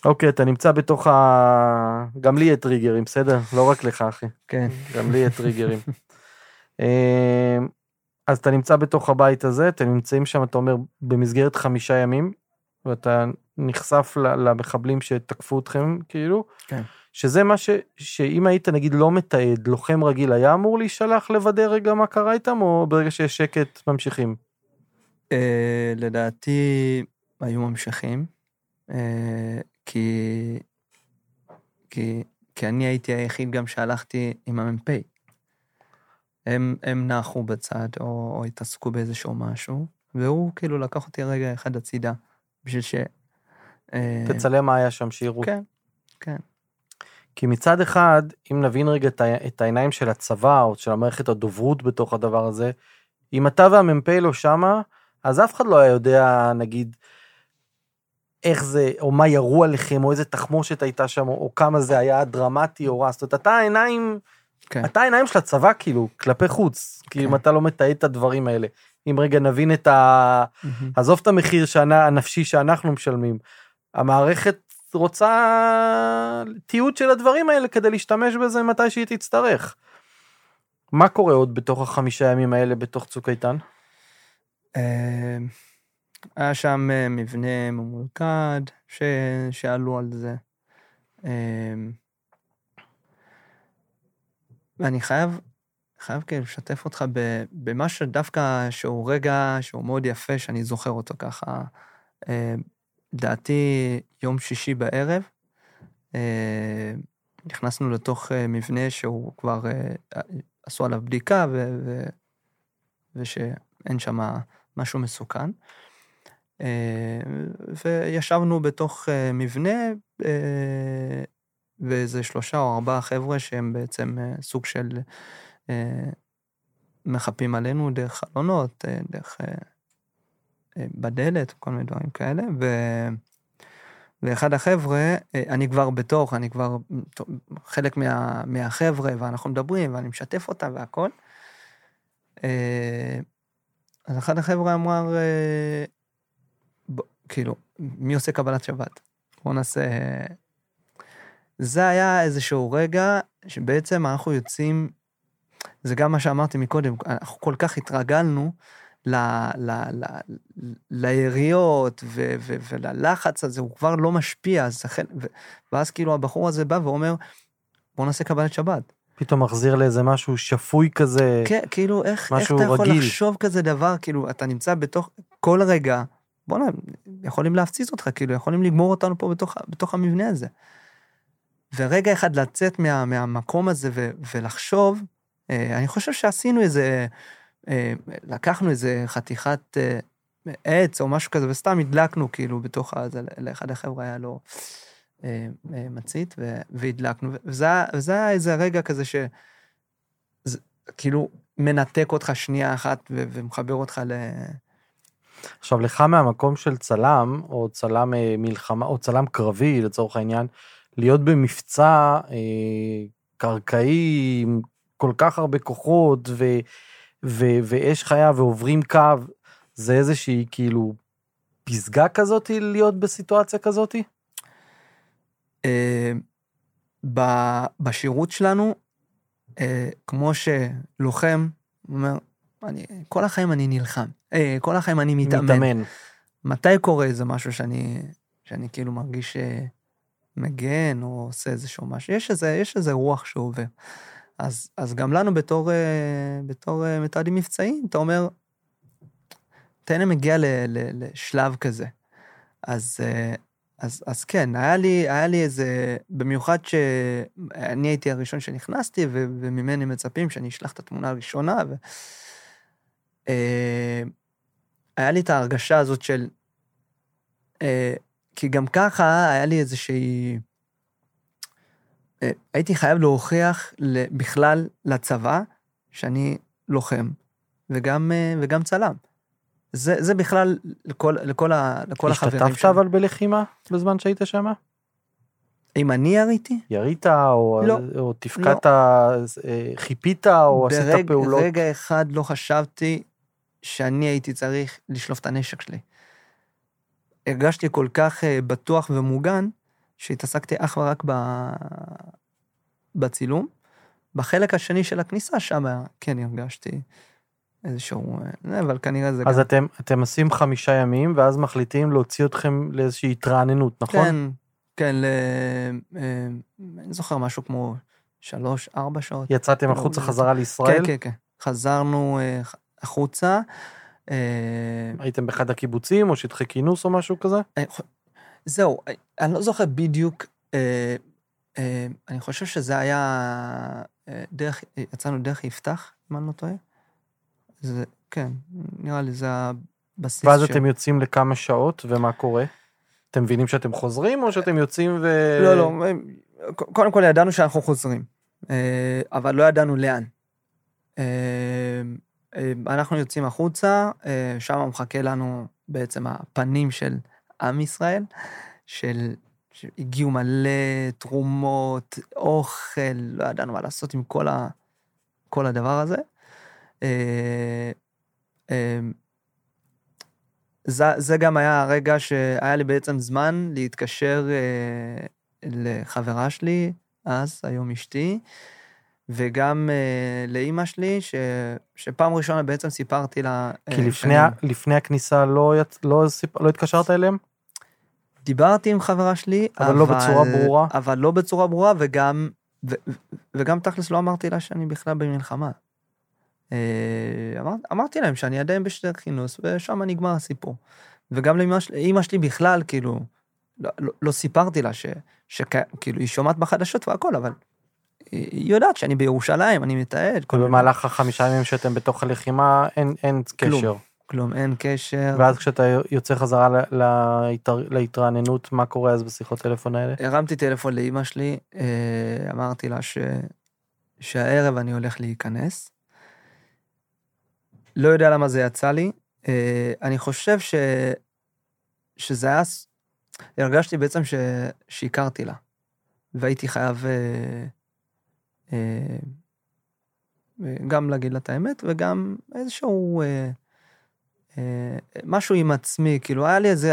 אוקיי, אתה נמצא בתוך ה... גם לי יהיה טריגרים, בסדר? לא רק לך, אחי. כן. גם לי יהיה טריגרים. אה, אז אתה נמצא בתוך הבית הזה, אתם נמצאים שם, אתה אומר, במסגרת חמישה ימים, ואתה נחשף למחבלים שתקפו אתכם, כאילו. כן. שזה מה ש... שאם היית נגיד לא מתעד, לוחם רגיל היה אמור להישלח לוודא רגע מה קרה איתם, או ברגע שיש שקט ממשיכים? אה, לדעתי היו ממשיכים, אה, כי, כי, כי אני הייתי היחיד גם שהלכתי עם המ"פ. הם, הם נחו בצד או, או התעסקו באיזשהו משהו, והוא כאילו לקח אותי רגע אחד הצידה, בשביל ש... תצלם מה היה שם, שיראו. כן, כן. כי מצד אחד, אם נבין רגע את, העיניים של הצבא, או של המערכת הדוברות בתוך הדבר הזה, אם אתה והמ"פ לא שמה, אז אף אחד לא היה יודע, נגיד, איך זה, או מה ירו עליכם, או איזה תחמושת הייתה שם, או, או כמה זה היה דרמטי או רע. זאת אומרת, אתה העיניים, כן. אתה העיניים של הצבא, כאילו, כלפי חוץ. כי אם כן. אתה לא מתעד את הדברים האלה. אם רגע נבין את ה... מהמם. עזוב את המחיר שהנ- הנפשי שאנחנו משלמים. המערכת רוצה תיעוד של הדברים האלה כדי להשתמש בזה מתי שהיא תצטרך. מה קורה עוד בתוך החמישה ימים האלה בתוך צוק איתן? אה, היה שם אה, מבנה ממולכד ש... שעלו על זה. אה, ואני חייב, חייב כאילו לשתף אותך במה שדווקא שהוא רגע שהוא מאוד יפה, שאני זוכר אותו ככה. לדעתי יום שישי בערב, אה, נכנסנו לתוך אה, מבנה שהוא כבר אה, עשו עליו בדיקה ו... ו... ושאין שם משהו מסוכן. וישבנו בתוך מבנה, ואיזה שלושה או ארבעה חבר'ה שהם בעצם סוג של מחפים עלינו דרך חלונות, דרך בדלת, כל מיני דברים כאלה. ו... ואחד החבר'ה, אה, אני כבר בתוך, אני כבר חלק מה, מהחבר'ה, ואנחנו מדברים, ואני משתף אותם והכל. אה, אז אחד החבר'ה אמר, אה, ב- כאילו, מי עושה קבלת שבת? בואו נעשה... זה היה איזשהו רגע שבעצם אנחנו יוצאים, זה גם מה שאמרתי מקודם, אנחנו כל כך התרגלנו ל, ל, ל, ליריות ו, ו, וללחץ הזה, הוא כבר לא משפיע, אז ו, ואז כאילו הבחור הזה בא ואומר, בואו נעשה קבלת שבת. פתאום מחזיר לאיזה משהו שפוי כזה. כן, כאילו, איך, איך משהו אתה יכול רגיל. לחשוב כזה דבר, כאילו, אתה נמצא בתוך כל רגע, בוא'נה, יכולים להפציץ אותך, כאילו, יכולים לגמור אותנו פה בתוך, בתוך המבנה הזה. ורגע אחד לצאת מה, מהמקום הזה ו, ולחשוב, אה, אני חושב שעשינו איזה, לקחנו איזה חתיכת אה, עץ או משהו כזה, וסתם הדלקנו, כאילו, בתוך הזה, לאחד החבר'ה היה לו אה, אה, מצית, והדלקנו, וזה, היה- איזה רגע כזה ש... כאילו, מנתק אותך שנייה אחת ומחבר אותך ל... עכשיו לך מהמקום של צלם, או צלם אה, מלחמה, או צלם קרבי לצורך העניין, להיות במבצע אה, קרקעי עם כל כך הרבה כוחות ו, ו, ואש חיה ועוברים קו, זה איזושהי כאילו פסגה כזאתי להיות בסיטואציה כזאתי? אה, בשירות שלנו, אה, כמו שלוחם אומר, אני, כל החיים אני נלחם, אה, כל החיים אני מתאמן. מתאמן. מתי קורה איזה משהו שאני, שאני כאילו מרגיש מגן או עושה איזשהו משהו, יש איזה, יש איזה רוח שעובר. אז, אז גם לנו בתור, אה, בתור אה, מתעדים מבצעיים, אתה אומר, תן להם מגיע ל, ל, לשלב כזה. אז, אה, אז, אז כן, היה לי, היה לי איזה, במיוחד שאני הייתי הראשון שנכנסתי, ו, וממני מצפים שאני אשלח את התמונה הראשונה, ו... היה לי את ההרגשה הזאת של... כי גם ככה היה לי איזושהי... אה, הייתי חייב להוכיח בכלל לצבא שאני לוחם, וגם, אה, וגם צלם. זה, זה בכלל לכל, לכל, ה, לכל החברים שלי. השתתפת אבל בלחימה בזמן שהיית שם? אם אני יריתי? ירית או, לא, או תפקדת, לא. אה, חיפית או ברג, עשית פעולות? ברגע אחד לא חשבתי שאני הייתי צריך לשלוף את הנשק שלי. הרגשתי כל כך בטוח ומוגן, שהתעסקתי אך ורק ב... בצילום. בחלק השני של הכניסה, שם כן הרגשתי איזשהו... אה, אבל כנראה זה אז גם... אז אתם, אתם עושים חמישה ימים, ואז מחליטים להוציא אתכם לאיזושהי התרעננות, נכון? כן, כן, ל... אה, אני זוכר משהו כמו שלוש, ארבע שעות. יצאתם החוצה חזרה לישראל? כן, כן, כן. חזרנו אה, החוצה. הייתם באחד הקיבוצים או שטחי כינוס או משהו כזה? זהו, אני לא זוכר בדיוק, אה, אה, אני חושב שזה היה אה, דרך, יצאנו דרך יפתח, אם אני לא טועה. זה, כן, נראה לי זה הבסיס. ואז ש... אתם יוצאים לכמה שעות, ומה קורה? אתם מבינים שאתם חוזרים, או שאתם יוצאים ו... לא, לא, קודם כל ידענו שאנחנו חוזרים, אה, אבל לא ידענו לאן. אה, אה, אנחנו יוצאים החוצה, שם מחכה לנו בעצם הפנים של עם ישראל, של... שהגיעו מלא תרומות, אוכל, לא ידענו מה לעשות עם כל, ה, כל הדבר הזה. אה, אה, זה, זה גם היה הרגע שהיה לי בעצם זמן להתקשר אה, לחברה שלי, אז, היום אשתי, וגם uh, לאימא שלי, ש, שפעם ראשונה בעצם סיפרתי לה... כי לפני, שאני... לפני הכניסה לא, יצ... לא, סיפ... לא התקשרת אליהם? דיברתי עם חברה שלי, אבל, אבל לא בצורה ברורה. אבל לא בצורה ברורה, וגם, ו, וגם תכלס לא אמרתי לה שאני בכלל במלחמה. אה, אמר, אמרתי להם שאני עדיין בשתי כינוס, ושם נגמר הסיפור. וגם לאמא שלי, שלי בכלל, כאילו, לא, לא, לא סיפרתי לה ש, שכאילו, היא שומעת בחדשות והכל, אבל היא יודעת שאני בירושלים, אני מתעד. ובמהלך החמישה ימים שאתם בתוך הלחימה, אין, אין קשר. כלום. כלום, אין קשר. ואז כשאתה יוצא חזרה להתר... להתרעננות, מה קורה אז בשיחות טלפון האלה? הרמתי טלפון לאימא שלי, אה, אמרתי לה ש... שהערב אני הולך להיכנס. לא יודע למה זה יצא לי. אה, אני חושב ש... שזה היה... הרגשתי בעצם ש... שהכרתי לה, והייתי חייב אה, גם להגיד לה את האמת, וגם איזשהו... אה, משהו עם עצמי, כאילו, היה לי איזו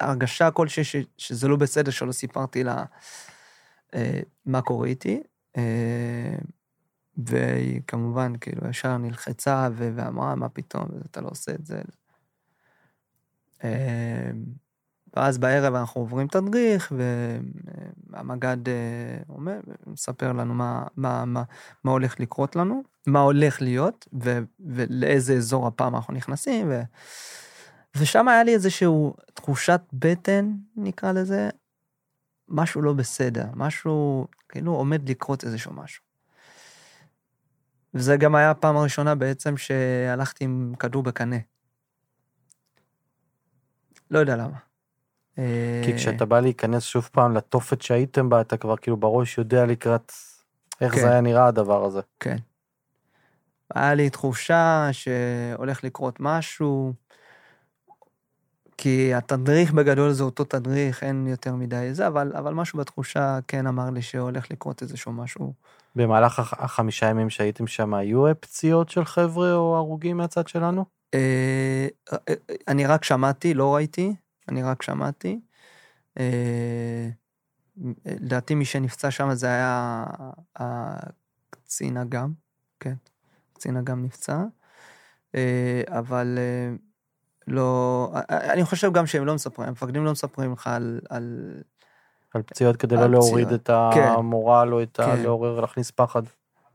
הרגשה כלשהי שזה לא בסדר שלא סיפרתי לה אה, מה קורה איתי. אה, והיא כמובן, כאילו, ישר נלחצה ואמרה, מה פתאום, אתה לא עושה את זה. ואז בערב אנחנו עוברים תדריך, והמג"ד אה, אומר, מספר לנו מה, מה, מה, מה הולך לקרות לנו, מה הולך להיות, ו, ולאיזה אזור הפעם אנחנו נכנסים, ו, ושם היה לי איזושהי תחושת בטן, נקרא לזה, משהו לא בסדר, משהו, כאילו עומד לקרות איזשהו משהו. וזה גם היה הפעם הראשונה בעצם שהלכתי עם כדור בקנה. לא יודע למה. כי כשאתה בא להיכנס שוב פעם לתופת שהייתם בה, אתה כבר כאילו בראש יודע לקראת איך כן. זה היה נראה הדבר הזה. כן. היה לי תחושה שהולך לקרות משהו, כי התדריך בגדול זה אותו תדריך, אין יותר מדי זה, אבל, אבל משהו בתחושה כן אמר לי שהולך לקרות איזשהו משהו. במהלך החמישה ימים שהייתם שם, היו פציעות של חבר'ה או הרוגים מהצד שלנו? אה, אה, אני רק שמעתי, לא ראיתי. אני רק שמעתי. אה, לדעתי מי שנפצע שם זה היה הקצין אג"ם, כן, קצין אג"ם נפצע, אה, אבל אה, לא, אני חושב גם שהם לא מספרים, המפקדים לא מספרים לך על, על, על פציעות כדי על לא להוריד פציעות. את כן. המורל או את ה... כן. לעורר, להכניס פחד.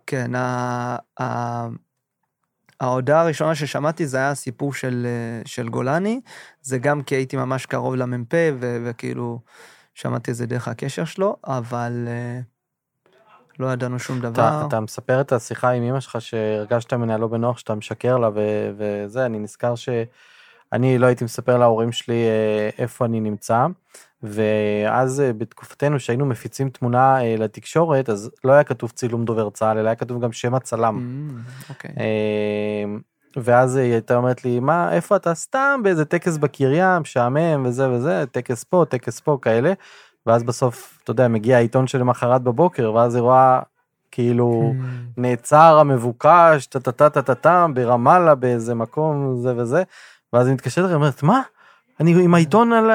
כן, ה... ה... ההודעה הראשונה ששמעתי זה היה הסיפור של, אה, של גולני, זה גם כי הייתי ממש קרוב למ"פ ו- וכאילו שמעתי את זה דרך הקשר שלו, אבל אה, לא ידענו שום דבר. אתה, אתה מספר את השיחה עם אמא שלך שהרגשת ממנה לא בנוח שאתה משקר לה ו- וזה, אני נזכר שאני לא הייתי מספר להורים שלי אה, איפה אני נמצא, ואז אה, בתקופתנו שהיינו מפיצים תמונה אה, לתקשורת, אז לא היה כתוב צילום דובר צה"ל, אלא היה כתוב גם שם הצלם. Mm, אוקיי. אה, ואז היא הייתה אומרת לי, מה, איפה אתה? סתם באיזה טקס בקריה, משעמם וזה וזה, טקס פה, טקס פה, כאלה. ואז בסוף, אתה יודע, מגיע העיתון שלמחרת בבוקר, ואז היא רואה, כאילו, Mm, נעצר המבוקש, טה-טה-טה-טה-טם, ברמאללה, באיזה מקום, זה וזה. ואז היא מתקשרת אליי, אומרת, מה? אני עם העיתון על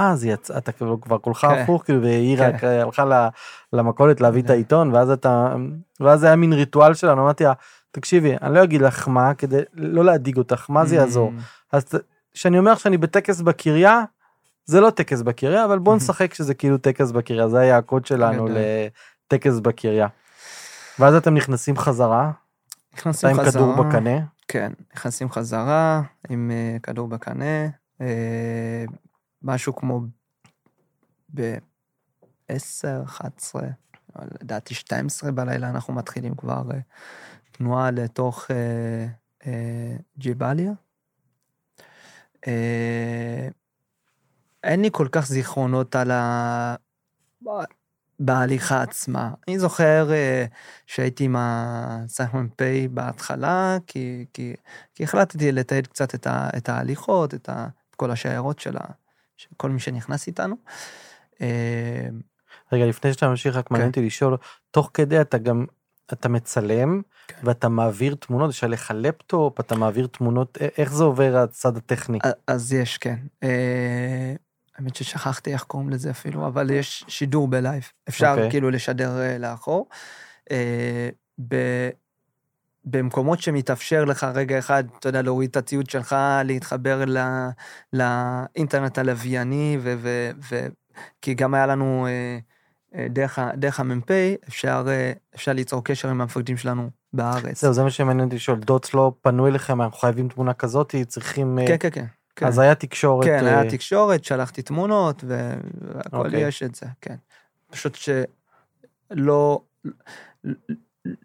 אה, אז יצא, אתה כאילו כבר כולך כן. הפוך, כאילו, והיא כן. רק הלכה ל- למכולת להביא את כן. העיתון, ואז אתה... ואז זה היה מין ריטואל שלנו, אמרתי לה, תקשיבי, אני לא אגיד לך מה, כדי לא להדאיג אותך, מה זה יעזור? mm, אז כשאני אומר שאני בטקס בקריה, זה לא טקס בקריה, אבל בוא נשחק שזה כאילו טקס בקריה, זה היה הקוד שלנו. לטקס בקריה. ואז אתם נכנסים חזרה, נכנסים עם חזרה. כדור בקנה, כן, נכנסים חזרה עם אה, כדור בקנה, אה, משהו כמו ב-10, 11, או לדעתי 12 בלילה אנחנו מתחילים כבר אה, תנועה לתוך אה, אה, ג'יבליה. אה, אין לי כל כך זיכרונות על ה... בהליכה עצמה. אני זוכר אה, שהייתי עם הסמ"פ בהתחלה, כי, כי, כי החלטתי לתעד קצת את, ה, את ההליכות, את, ה, את כל השיירות של, ה, של כל מי שנכנס איתנו. אה, רגע לפני שאתה ממשיך רק מעניין כן. אותי לשאול, תוך כדי אתה גם, אתה מצלם כן. ואתה מעביר תמונות, יש עליך לפטופ, אתה מעביר תמונות, איך זה עובר הצד הטכני? אז יש, כן. אה, האמת ששכחתי איך קוראים לזה אפילו, אבל יש שידור בלייב. אפשר אוקיי. כאילו לשדר אה, לאחור. במקומות שמתאפשר לך רגע אחד, אתה יודע, להוריד את הציוד שלך, להתחבר ל- לאינטרנט הלווייני, ו- ו- ו- כי גם היה לנו, אה, אה, דרך דרך המ"פ, אפשר אה, אפשר ליצור קשר עם המפקדים שלנו בארץ. זהו, זה מה שמעניין אותי לשאול, דוטס לא פנו אליכם, אנחנו חייבים תמונה כזאת, צריכים... אה, כן, כן, כן. כן. אז היה תקשורת. כן, היה תקשורת, שלחתי תמונות, ו- והכל אוקיי. יש את זה, כן. פשוט שלא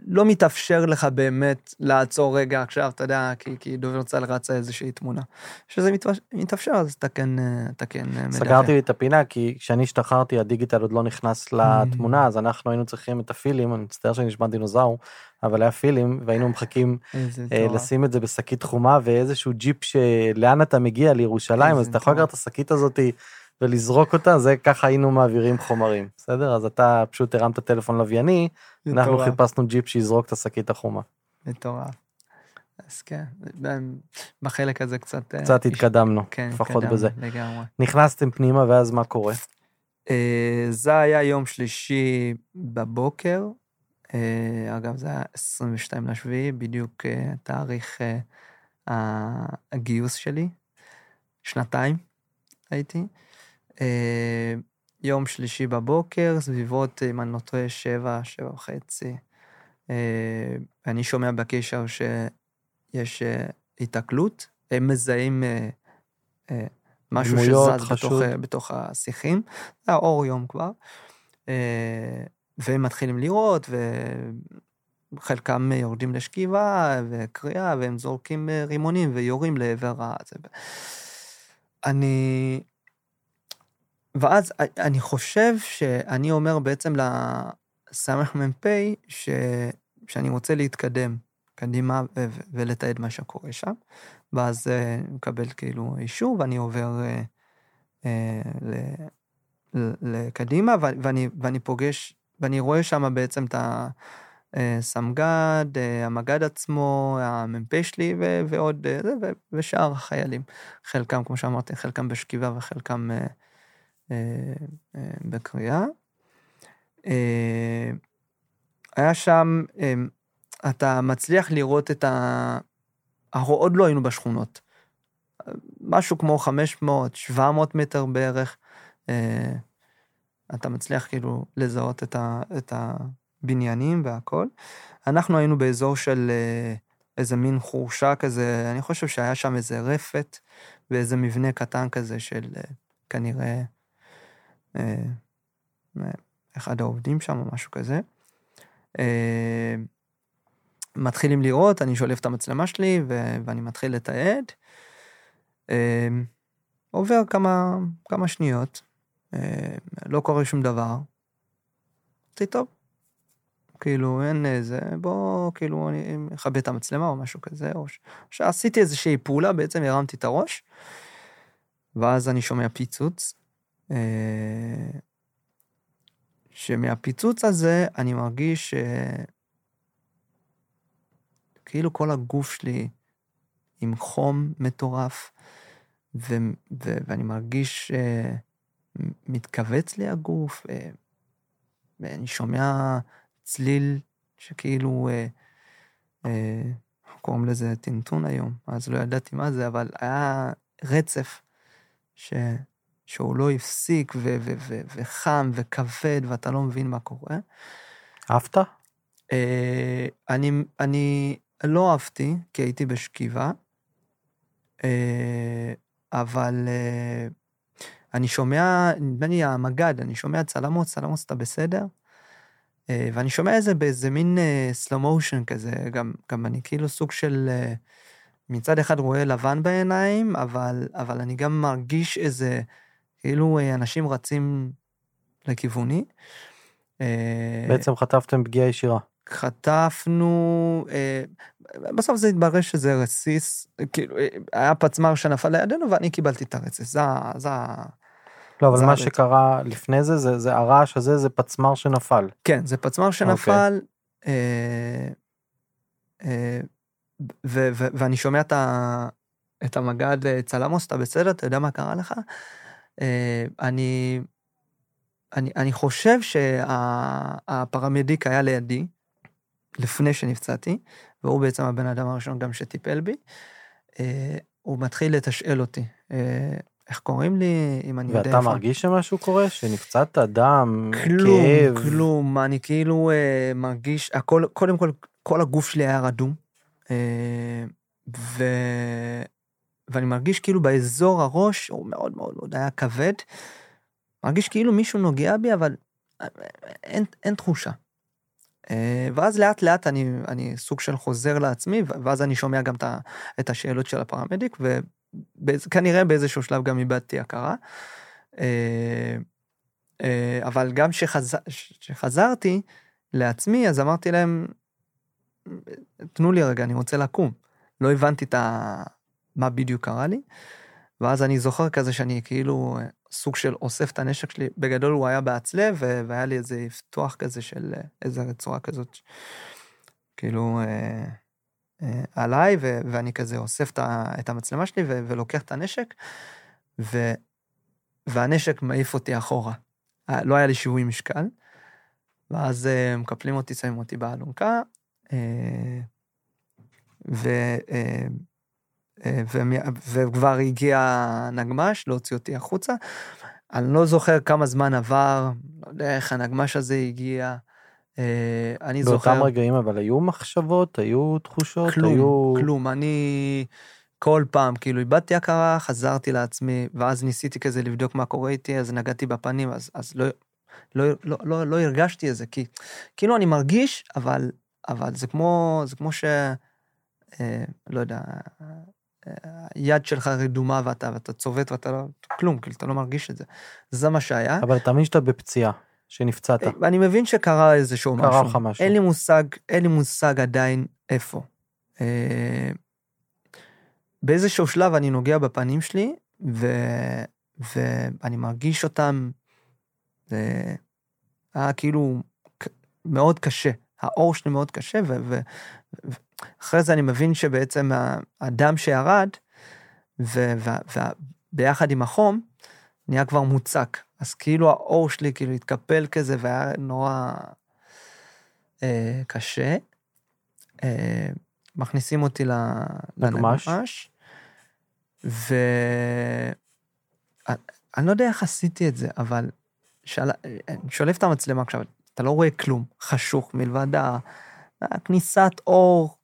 לא מתאפשר לך באמת לעצור רגע עכשיו, אתה יודע, כי, כי דובר צה"ל רצה איזושהי תמונה. כשזה מתאפשר, מתאפשר אז אתה כן, אה, אתה כן אה, מדווח. סגרתי לי את הפינה כי כשאני השתחררתי הדיגיטל עוד לא נכנס לתמונה אז אנחנו היינו צריכים את הפילים אני מצטער שאני נשמע דינוזאור אבל היה פילים והיינו מחכים מטורף. לשים את זה בשקית חומה ואיזשהו ג'יפ שלאן אתה מגיע לירושלים אז אתה יכול. לקחת את השקית הזאתי ולזרוק אותה זה ככה היינו מעבירים חומרים בסדר אז אתה פשוט הרמת טלפון לווייני אנחנו חיפשנו ג'יפ שיזרוק את השקית החומה מטורף. אז כן, בחלק הזה קצת... אה, קצת התקדמנו כן, לפחות בזה לגמרי. נכנסתם פנימה ואז מה קורה אה, זה היה יום שלישי בבוקר. אה, אגב, זה היה 22 לשביעי, בדיוק תאריך הגיוס שלי. שנתיים הייתי. אה, יום שלישי בבוקר, סביבות, אם אני לא טועה, שבע, שבע וחצי. אה, אני שומע בקשר שיש אה, היתקלות, הם מזהים אה, אה, משהו שזז. בתוך, אה, בתוך השיחים. זה היה אור יום כבר. אה, והם מתחילים לראות, וחלקם יורדים לשכיבה וקריאה, והם זורקים אה, רימונים ויורים לעבר ה... אני... ואז אני חושב שאני אומר בעצם לסמ"פ ש... שאני רוצה להתקדם קדימה ו... ולתעד מה שקורה שם, ואז אה, אני מקבל כאילו אישור ואני עובר אה, אה, ל... לקדימה, ו- ואני, ואני פוגש, ואני רואה שם בעצם את הסמג"ד, אה, המג"ד עצמו, המ"פ שלי ו- ועוד, אה, זה, ו- ושאר החיילים. חלקם, כמו שאמרתי, חלקם בשכיבה וחלקם אה, אה, אה, בקריאה. אה, היה שם, אה, אתה מצליח לראות את ה... אנחנו עוד לא היינו בשכונות. משהו כמו 500, 700 מטר בערך. אה, אתה מצליח כאילו לזהות את, ה, את הבניינים והכל. אנחנו היינו באזור של איזה מין חורשה כזה, אני חושב שהיה שם איזה רפת ואיזה מבנה קטן כזה של אה, כנראה אה, אחד העובדים שם או משהו כזה. מתחילים לראות, אני שולף את המצלמה שלי ו- ואני מתחיל לתעד. עובר כמה, כמה שניות, לא קורה שום דבר. אמרתי, טוב, כאילו, אין איזה, בוא, כאילו, אני אכבה את המצלמה או משהו כזה, או שעשיתי איזושהי פעולה, בעצם הרמתי את הראש, ואז אני שומע פיצוץ, אה, שמהפיצוץ הזה אני מרגיש כאילו כל הגוף שלי עם חום מטורף, ו- ו- ואני מרגיש מתכווץ לי הגוף, ואני שומע צליל שכאילו, אה, אה, קוראים לזה טינטון היום, אז לא ידעתי מה זה, אבל היה רצף ש, שהוא לא הפסיק, ו, ו, ו, וחם וכבד, ואתה לא מבין מה קורה. אהבת? אה, אני, אני לא אהבתי, כי הייתי בשכיבה, אה, אבל אה, אני שומע, נדמה לי המג"ד, אני שומע צלמות, צלמות, אתה בסדר? אה, ואני שומע את זה באיזה מין סלו uh, מושן כזה, גם, גם אני כאילו סוג של, uh, מצד אחד רואה לבן בעיניים, אבל, אבל אני גם מרגיש איזה, כאילו uh, אנשים רצים לכיווני. בעצם חטפתם פגיעה ישירה. חטפנו, בסוף זה התברר שזה רסיס, כאילו, היה פצמ"ר שנפל לידינו ואני קיבלתי את הרסיס, זה, זה לא, אבל מה בעצם. שקרה לפני זה, זה, זה הרעש הזה, זה פצמ"ר שנפל. כן, זה פצמ"ר שנפל, okay. אה, אה, ו, ו, ואני שומע את, ה, את המג"ד אה, צלמוס, אתה בסדר? אתה יודע מה קרה לך? אה, אני, אני, אני חושב שהפרמדיק היה לידי, לפני שנפצעתי, והוא בעצם הבן אדם הראשון גם שטיפל בי. אה, הוא מתחיל לתשאל אותי. אה, איך קוראים לי, אם אני יודע איפה... ואתה מרגיש שמשהו קורה? שנפצעת דם, כלום, כאב? כלום, כלום. אני כאילו אה, מרגיש, הכל, קודם כל, כל הגוף שלי היה רדום. אה, ו... ואני מרגיש כאילו באזור הראש, הוא מאוד מאוד מאוד היה כבד. מרגיש כאילו מישהו נוגע בי, אבל אין, אין תחושה. אה, ואז לאט לאט אני, אני סוג של חוזר לעצמי, ואז אני שומע גם את השאלות של הפרמדיק, ו... כנראה באיזשהו שלב גם איבדתי הכרה. אה, אה, אבל גם כשחזרתי לעצמי, אז אמרתי להם, תנו לי רגע, אני רוצה לקום. לא הבנתי את ה... מה בדיוק קרה לי. ואז אני זוכר כזה שאני כאילו סוג של אוסף את הנשק שלי, בגדול הוא היה בהצלב, והיה לי איזה פתוח כזה של איזה רצועה כזאת, כאילו... אה, עליי, ו- ואני כזה אוסף את המצלמה שלי ו- ולוקח את הנשק, ו- והנשק מעיף אותי אחורה. אה, לא היה לי שיווי משקל, ואז uh, מקפלים אותי, שמים אותי באלונקה, uh, ו- ו- וכבר הגיע הנגמש להוציא אותי החוצה. אני לא זוכר כמה זמן עבר, לא יודע איך הנגמש הזה הגיע. אה, אני זוכר... באותם רגעים אבל היו מחשבות, היו תחושות, כלום, היו... כלום, אני כל פעם, כאילו איבדתי הכרה, חזרתי לעצמי, ואז ניסיתי כזה לבדוק מה קורה איתי, אז נגעתי בפנים, אז, אז לא, לא, לא, לא, לא הרגשתי את זה, כי כאילו אני מרגיש, אבל, אבל זה כמו, זה כמו ש... אה, לא יודע, היד שלך רדומה ואתה, ואתה צובט ואתה לא, כלום, כאילו אתה לא מרגיש את זה. זה מה שהיה. אבל אתה מבין שאתה בפציעה. שנפצעת. אה, אני מבין שקרה איזשהו קרה משהו. קרה לך משהו. אין לי מושג, אין לי מושג עדיין איפה. אה, באיזשהו שלב אני נוגע בפנים שלי, ו... ואני מרגיש אותם, זה היה כאילו מאוד קשה. האור שלי מאוד קשה, ואחרי ו... זה אני מבין שבעצם הדם שירד, וביחד עם החום, נהיה כבר מוצק. אז כאילו האור שלי כאילו התקפל כזה והיה נורא אה, קשה. אה, מכניסים אותי לנגמש. ואני לא יודע איך עשיתי את זה, אבל של... אני שולף את המצלמה עכשיו, אתה לא רואה כלום, חשוך, מלבד הכניסת אור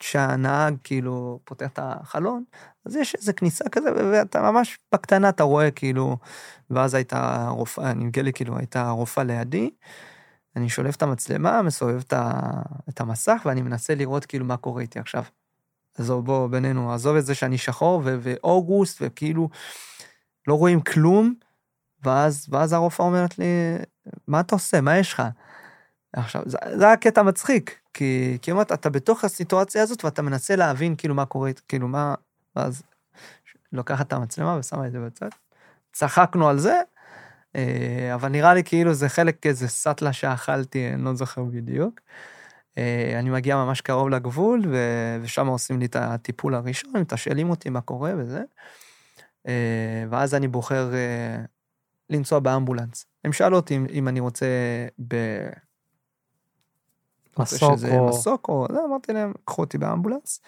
שהנהג כאילו פותח את החלון, אז יש איזה כניסה כזה, ואתה ממש בקטנה אתה רואה כאילו, ואז הייתה רופאה, נגלה לי כאילו הייתה רופאה לידי, אני שולף את המצלמה, מסובב את המסך, ואני מנסה לראות כאילו מה קורה איתי עכשיו. עזוב, בוא, בינינו, עזוב את זה שאני שחור, ואוגוסט, וכאילו, לא רואים כלום, ואז, ואז הרופאה אומרת לי, מה אתה עושה? מה יש לך? עכשיו, זה, זה היה קטע מצחיק, כי, כי אתה בתוך הסיטואציה הזאת ואתה מנסה להבין כאילו מה קורה, כאילו מה, ואז לוקחת את המצלמה ושמה את זה בצד. צחקנו על זה, אה, אבל נראה לי כאילו זה חלק איזה סאטלה שאכלתי, אני לא זוכר בדיוק. אה, אני מגיע ממש קרוב לגבול, ושם עושים לי את הטיפול הראשון, מתשאלים אותי מה קורה וזה. אה, ואז אני בוחר לנסוע באמבולנס. הם שאלו אותי אם, אני רוצה. מסוק או... מסוק או... לא, אמרתי להם, קחו אותי באמבולנס.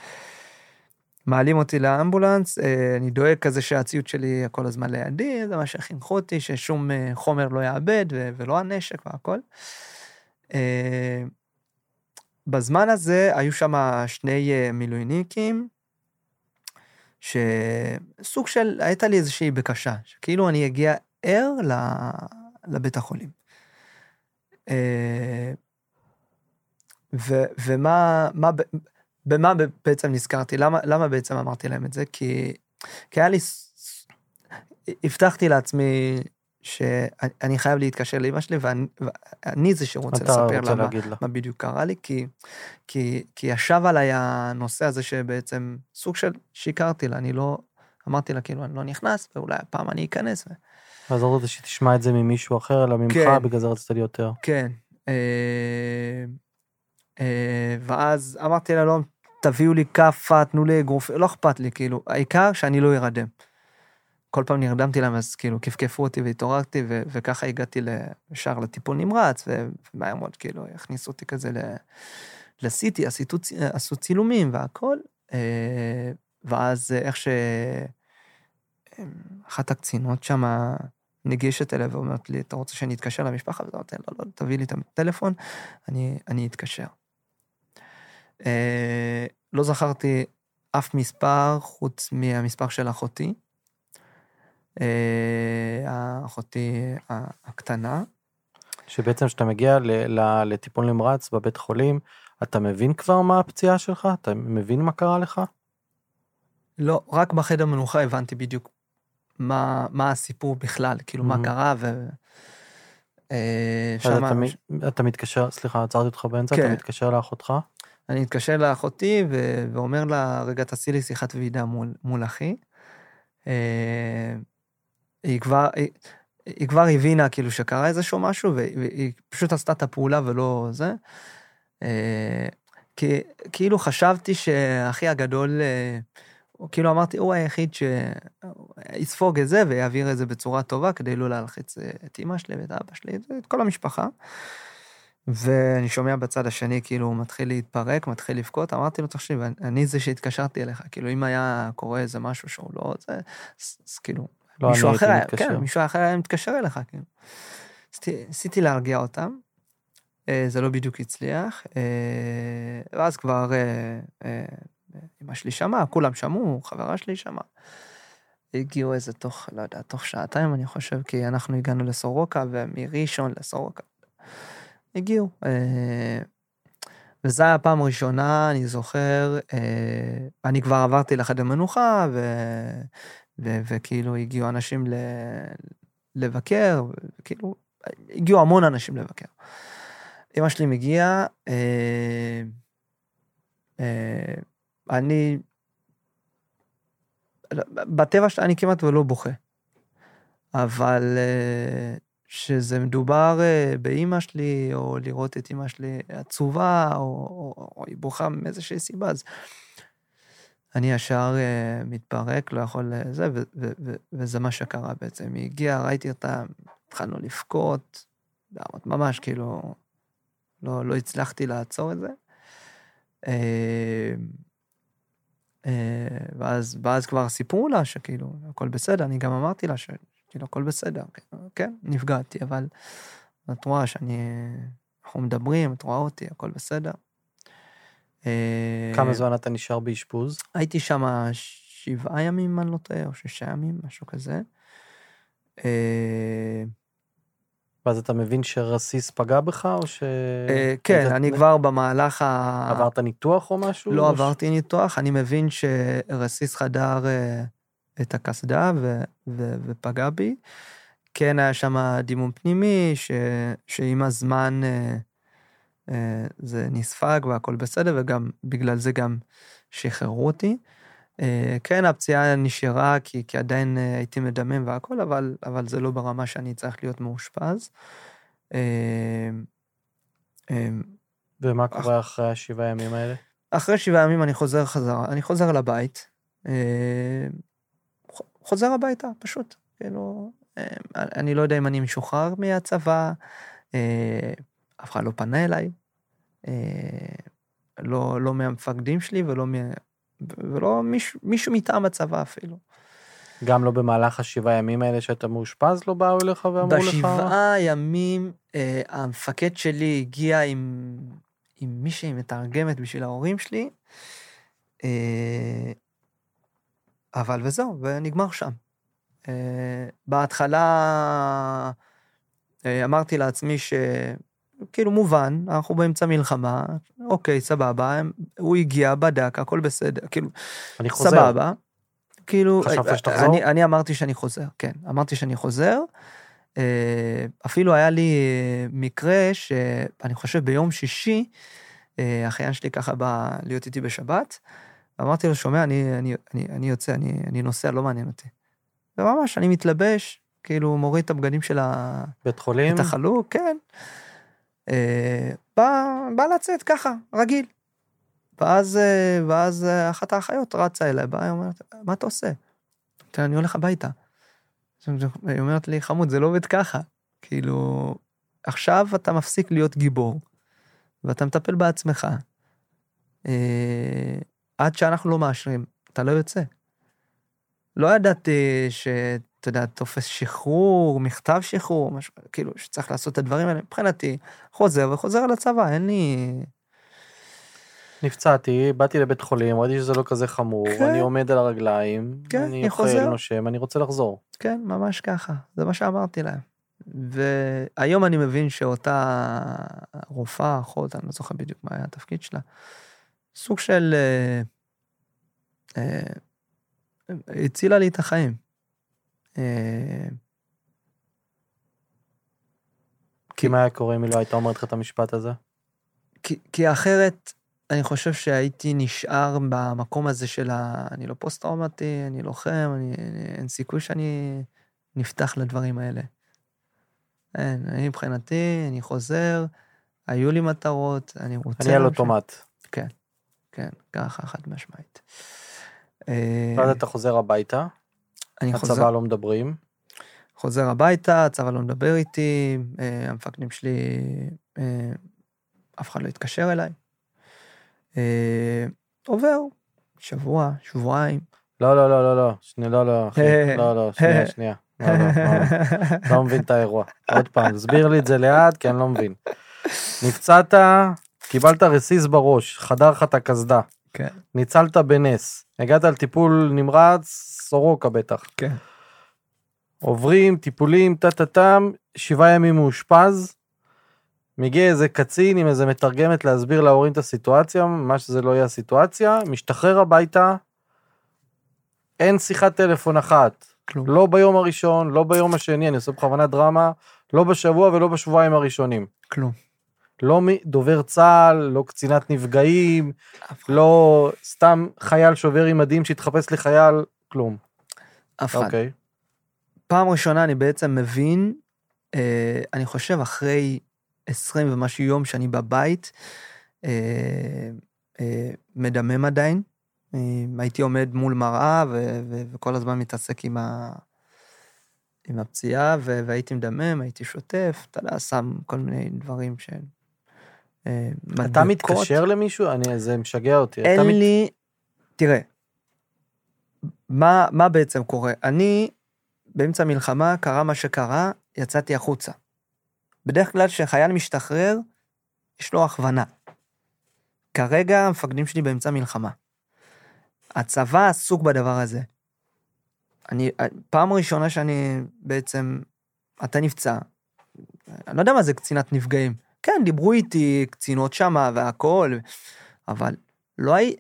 מעלים אותי לאמבולנס, אה, אני דואג כזה שהציוד שלי כל הזמן לידי, זה מה שחינכו אותי, ששום אה, חומר לא יאבד ולא הנשק והכל. אה, בזמן הזה היו שם שני מילואיניקים, שסוג של, הייתה לי איזושהי בקשה, שכאילו אני אגיע ער לבית החולים. ו, ומה, מה, במה בעצם נזכרתי? למה, למה בעצם אמרתי להם את זה? כי, כי היה לי, הבטחתי לעצמי שאני חייב להתקשר לאמא שלי, ואני, ואני זה שרוצה לספר לה מה, מה בדיוק קרה לי, כי, כי, כי ישב עליי הנושא הזה שבעצם סוג של שיקרתי לה, אני לא, אמרתי לה כאילו אני לא נכנס, ואולי הפעם אני אכנס. ו... אז לא רצית שתשמע את זה ממישהו אחר, אלא ממך, כן, בגלל זה רצית לי יותר. כן. אה, ואז אמרתי לה, לא, תביאו לי כאפה, תנו לי אגרוף, לא אכפת לי, כאילו, העיקר שאני לא ארדם. כל פעם נרדמתי להם, אז כאילו כפכפו אותי והתעוררתי, ו- וככה הגעתי ישר לטיפול נמרץ, ומהר מאוד כאילו הכניסו אותי כזה לסיטי, עשו, עשו צילומים והכל, אה, ואז איך ש... אחת הקצינות שם ניגשת אליה ואומרת לי, אתה רוצה שאני אתקשר למשפחה? ואתה אומר, לא, לא, תביא לי את הטלפון, אני, אני אתקשר. אה, לא זכרתי אף מספר חוץ מהמספר של אחותי. אה, אחותי הקטנה. שבעצם כשאתה מגיע לטיפול נמרץ בבית חולים, אתה מבין כבר מה הפציעה שלך? אתה מבין מה קרה לך? לא, רק בחדר מנוחה הבנתי בדיוק מה, מה הסיפור בכלל, כאילו mm-hmm. מה קרה ו... אה, שמה... אתה, אתה מתקשר, סליחה, עצרתי אותך באמצע, כן. אתה מתקשר לאחותך? אני מתקשר לאחותי ו- ואומר לה, רגע, תעשי לי שיחת ועידה מול, מול אחי. אה, היא כבר, היא, כבר הבינה כאילו שקרה איזשהו משהו, והיא פשוט עשתה את הפעולה ולא זה. אה, כי כאילו חשבתי שאחי הגדול, אה, כאילו אמרתי, הוא היחיד שיספוג את זה ויעביר את זה בצורה טובה כדי לא להלחיץ את אמא שלי ואת אבא שלי, את כל המשפחה. ואני שומע בצד השני, כאילו, הוא מתחיל להתפרק, מתחיל לבכות, אמרתי לו, תחשיב, אני זה שהתקשרתי אליך, כאילו, אם היה קורה איזה משהו שהוא לא, זה, אז, כאילו, לא מישהו אחר היה, כן, מישהו אחר היה מתקשר אליך, כאילו. ניסיתי להרגיע אותם, אה, זה לא בדיוק הצליח, אה, ואז כבר אה, אמא שלי שמעה, כולם שמעו, חברה שלי שמעה. הגיעו איזה תוך, לא יודע, תוך שעתיים אני חושב, כי אנחנו הגענו לסורוקה, ומראשון לסורוקה. הגיעו. אה, וזו הייתה הפעם הראשונה, אני זוכר, אה, אני כבר עברתי לחדר מנוחה, ו, ו, וכאילו הגיעו אנשים ל, לבקר, וכאילו, הגיעו המון אנשים לבקר. אמא שלי מגיעה, אה, אני, בטבע שלי אני כמעט ולא בוכה, אבל שזה מדובר אה, באימא שלי, או לראות את אימא שלי עצובה, או, או, או היא בוכה מאיזושהי סיבה, אז אני ישר uh, מתפרק, לא יכול לזה, ו, ו, ו, וזה מה שקרה בעצם. היא הגיעה, ראיתי אותה, התחלנו לבכות, ממש כאילו, לא, לא הצלחתי לעצור את זה. ואז, ואז כבר סיפרו לה שכאילו, הכל בסדר, אני גם אמרתי לה ש, כאילו, הכל בסדר. כן, נפגעתי, אבל את רואה שאני... אנחנו מדברים, את רואה אותי, הכל בסדר. כמה זמן אתה נשאר באשפוז? הייתי שם שבעה ימים, אם אני לא טועה, או שישה ימים, משהו כזה. אה, ואז אתה מבין שרסיס פגע בך, או ש... אה, כן, אני כבר במהלך ה... עברת ניתוח או משהו? לא עברתי ניתוח, אני מבין שרסיס חדר אה, את הקסדה ופגע בי. כן היה שם דימום פנימי, שעם הזמן זה נספג והכל בסדר, וגם בגלל זה גם שחררו אותי. אה, כן, הפציעה נשארה כי, כי עדיין אה, הייתי מדמם והכל, אבל, אבל זה לא ברמה שאני צריך להיות מאושפז. אה, ומה קורה אחרי השבעה ימים האלה? אחרי שבעה ימים אני חוזר חזרה, אני חוזר לבית, חוזר הביתה, פשוט. כאילו, אני לא יודע אם אני משוחרר מהצבא, אף אחד לא פנה אליי, לא, לא מהמפקדים שלי ולא ולא מישהו, מישהו מטעם הצבא אפילו. גם לא במהלך השבעה ימים האלה שאתה מאושפז לא באו אליך ואמרו לך? בשבעה ימים אה, המפקד שלי הגיע עם, עם מישהי מתרגמת בשביל ההורים שלי, אה, אבל וזהו, ונגמר שם. אה, בהתחלה אה, אמרתי לעצמי ש... כאילו מובן, אנחנו באמצע מלחמה, אוקיי, סבבה, הוא הגיע, בדק, הכל בסדר, כאילו, אני חוזר. סבבה. כאילו, חשבת שתחזור? אני, אני אמרתי שאני חוזר, כן, אמרתי שאני חוזר. אה, אפילו היה לי מקרה שאני חושב ביום שישי, אחיין שלי ככה בא להיות איתי בשבת, אמרתי לו, שומע, אני, אני, אני, אני יוצא, אני, אני נוסע, לא מעניין אותי. וממש, אני מתלבש, כאילו מוריד את הבגדים של ה... בית חולים? את החלוק, כן. אה, בא, בא לצאת ככה, רגיל. ואז, אה, ואז אה, אחת האחיות רצה אליי, באה, היא אומרת, מה אתה עושה? אני הולך הביתה. היא אומרת לי, חמוד, זה לא עובד ככה. כאילו, עכשיו אתה מפסיק להיות גיבור, ואתה מטפל בעצמך. אה, עד שאנחנו לא מאשרים, אתה לא יוצא. לא ידעתי ש... אתה יודע, טופס שחרור, מכתב שחרור, משהו, כאילו, שצריך לעשות את הדברים האלה, מבחינתי, חוזר וחוזר על הצבא, אין לי... נפצעתי, באתי לבית חולים, ראיתי שזה לא כזה חמור, כן. אני עומד על הרגליים, כן, אני אוכל, נושם, אני רוצה לחזור. כן, ממש ככה, זה מה שאמרתי להם. והיום אני מבין שאותה רופאה, אחות, אני לא זוכר בדיוק מה היה התפקיד שלה, סוג של... אה, אה, הצילה לי את החיים. אה, כי מה היה קורה אם היא לא הייתה אומרת לך את המשפט הזה? כי, כי אחרת, אני חושב שהייתי נשאר במקום הזה של ה... אני לא פוסט-טראומטי, אני לוחם, אני, אני, אין סיכוי שאני נפתח לדברים האלה. אין, אני מבחינתי, אני חוזר, היו לי מטרות, אני רוצה... אני על אוטומט. כן, ככה, חד משמעית. ואז אתה חוזר הביתה? אני הצבא חוזר... לא מדברים. חוזר הביתה, הצבא לא מדבר איתי, אה, המפקדים שלי, אה, אף אחד לא התקשר אליי. אה, עובר, שבוע, שבועיים. לא, לא, לא, לא, לא, שנייה, לא, לא, אחי, לא, לא, שנייה, שנייה. לא, לא, לא, לא מבין את האירוע. עוד פעם, תסביר לי את זה לאט, כי אני לא מבין. נפצעת, קיבלת רסיס בראש, חדר לך את הקסדה. כן. ניצלת בנס. הגעת לטיפול נמרץ, סורוקה בטח. כן. עוברים טיפולים, טה-טה-טם, שבעה ימים מאושפז. מגיע איזה קצין עם איזה מתרגמת להסביר להורים את הסיטואציה, מה שזה לא יהיה הסיטואציה, משתחרר הביתה, אין שיחת טלפון אחת. כלום. לא ביום הראשון, לא ביום השני, אני עושה בכוונה דרמה, לא בשבוע ולא בשבועיים הראשונים. כלום. לא דובר צה"ל, לא קצינת נפגעים, לא סתם חייל שובר עם מדים שהתחפש לחייל, כלום. אף אחד. אוקיי. פעם ראשונה אני בעצם מבין, אה, אני חושב אחרי 20 ומשהו יום שאני בבית, אה, אה, מדמם עדיין. אה, הייתי עומד מול מראה ו- ו- וכל הזמן מתעסק עם, ה- עם הפציעה, ו- והייתי מדמם, הייתי שוטף, אתה יודע, שם כל מיני דברים שהם מדבקות. אתה מתקשר למישהו? אני, זה משגע אותי. אין לי, מת... תראה, מה, מה בעצם קורה? אני באמצע מלחמה, קרה מה שקרה, יצאתי החוצה. בדרך כלל כשחייל משתחרר, יש לו הכוונה. כרגע המפקדים שלי באמצע מלחמה. הצבא עסוק בדבר הזה. אני, פעם ראשונה שאני בעצם, אתה נפצע, אני לא יודע מה זה קצינת נפגעים. כן, דיברו איתי קצינות שמה והכל, אבל לא היה...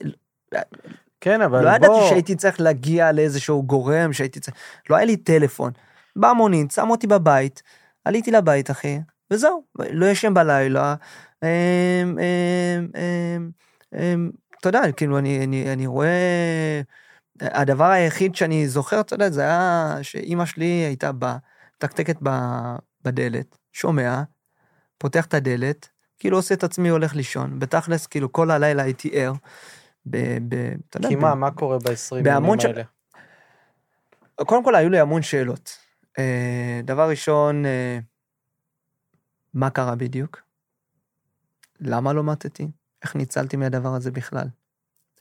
כן, אבל לא בוא... ידעתי שהייתי צריך להגיע לאיזשהו גורם, שהייתי צריך... לא היה לי טלפון. בא מונית, שם אותי בבית, עליתי לבית, אחי, וזהו, לא ישן בלילה. אמ, אמ, אמ, אתה יודע, כאילו, אני, אני, אני רואה... הדבר היחיד שאני זוכר, אתה יודע, זה היה שאימא שלי הייתה באה, מתקתקת בדלת, שומע, פותח את הדלת, כאילו עושה את עצמי הולך לישון, בתכלס, כאילו, כל הלילה הייתי ער. ב... ב יודע, כי ב- מה, מה קורה ב-20 בהמון ימים ש- האלה? קודם כל, היו לי המון שאלות. אה, דבר ראשון, אה, מה קרה בדיוק? למה לא מתתי? איך ניצלתי מהדבר הזה בכלל?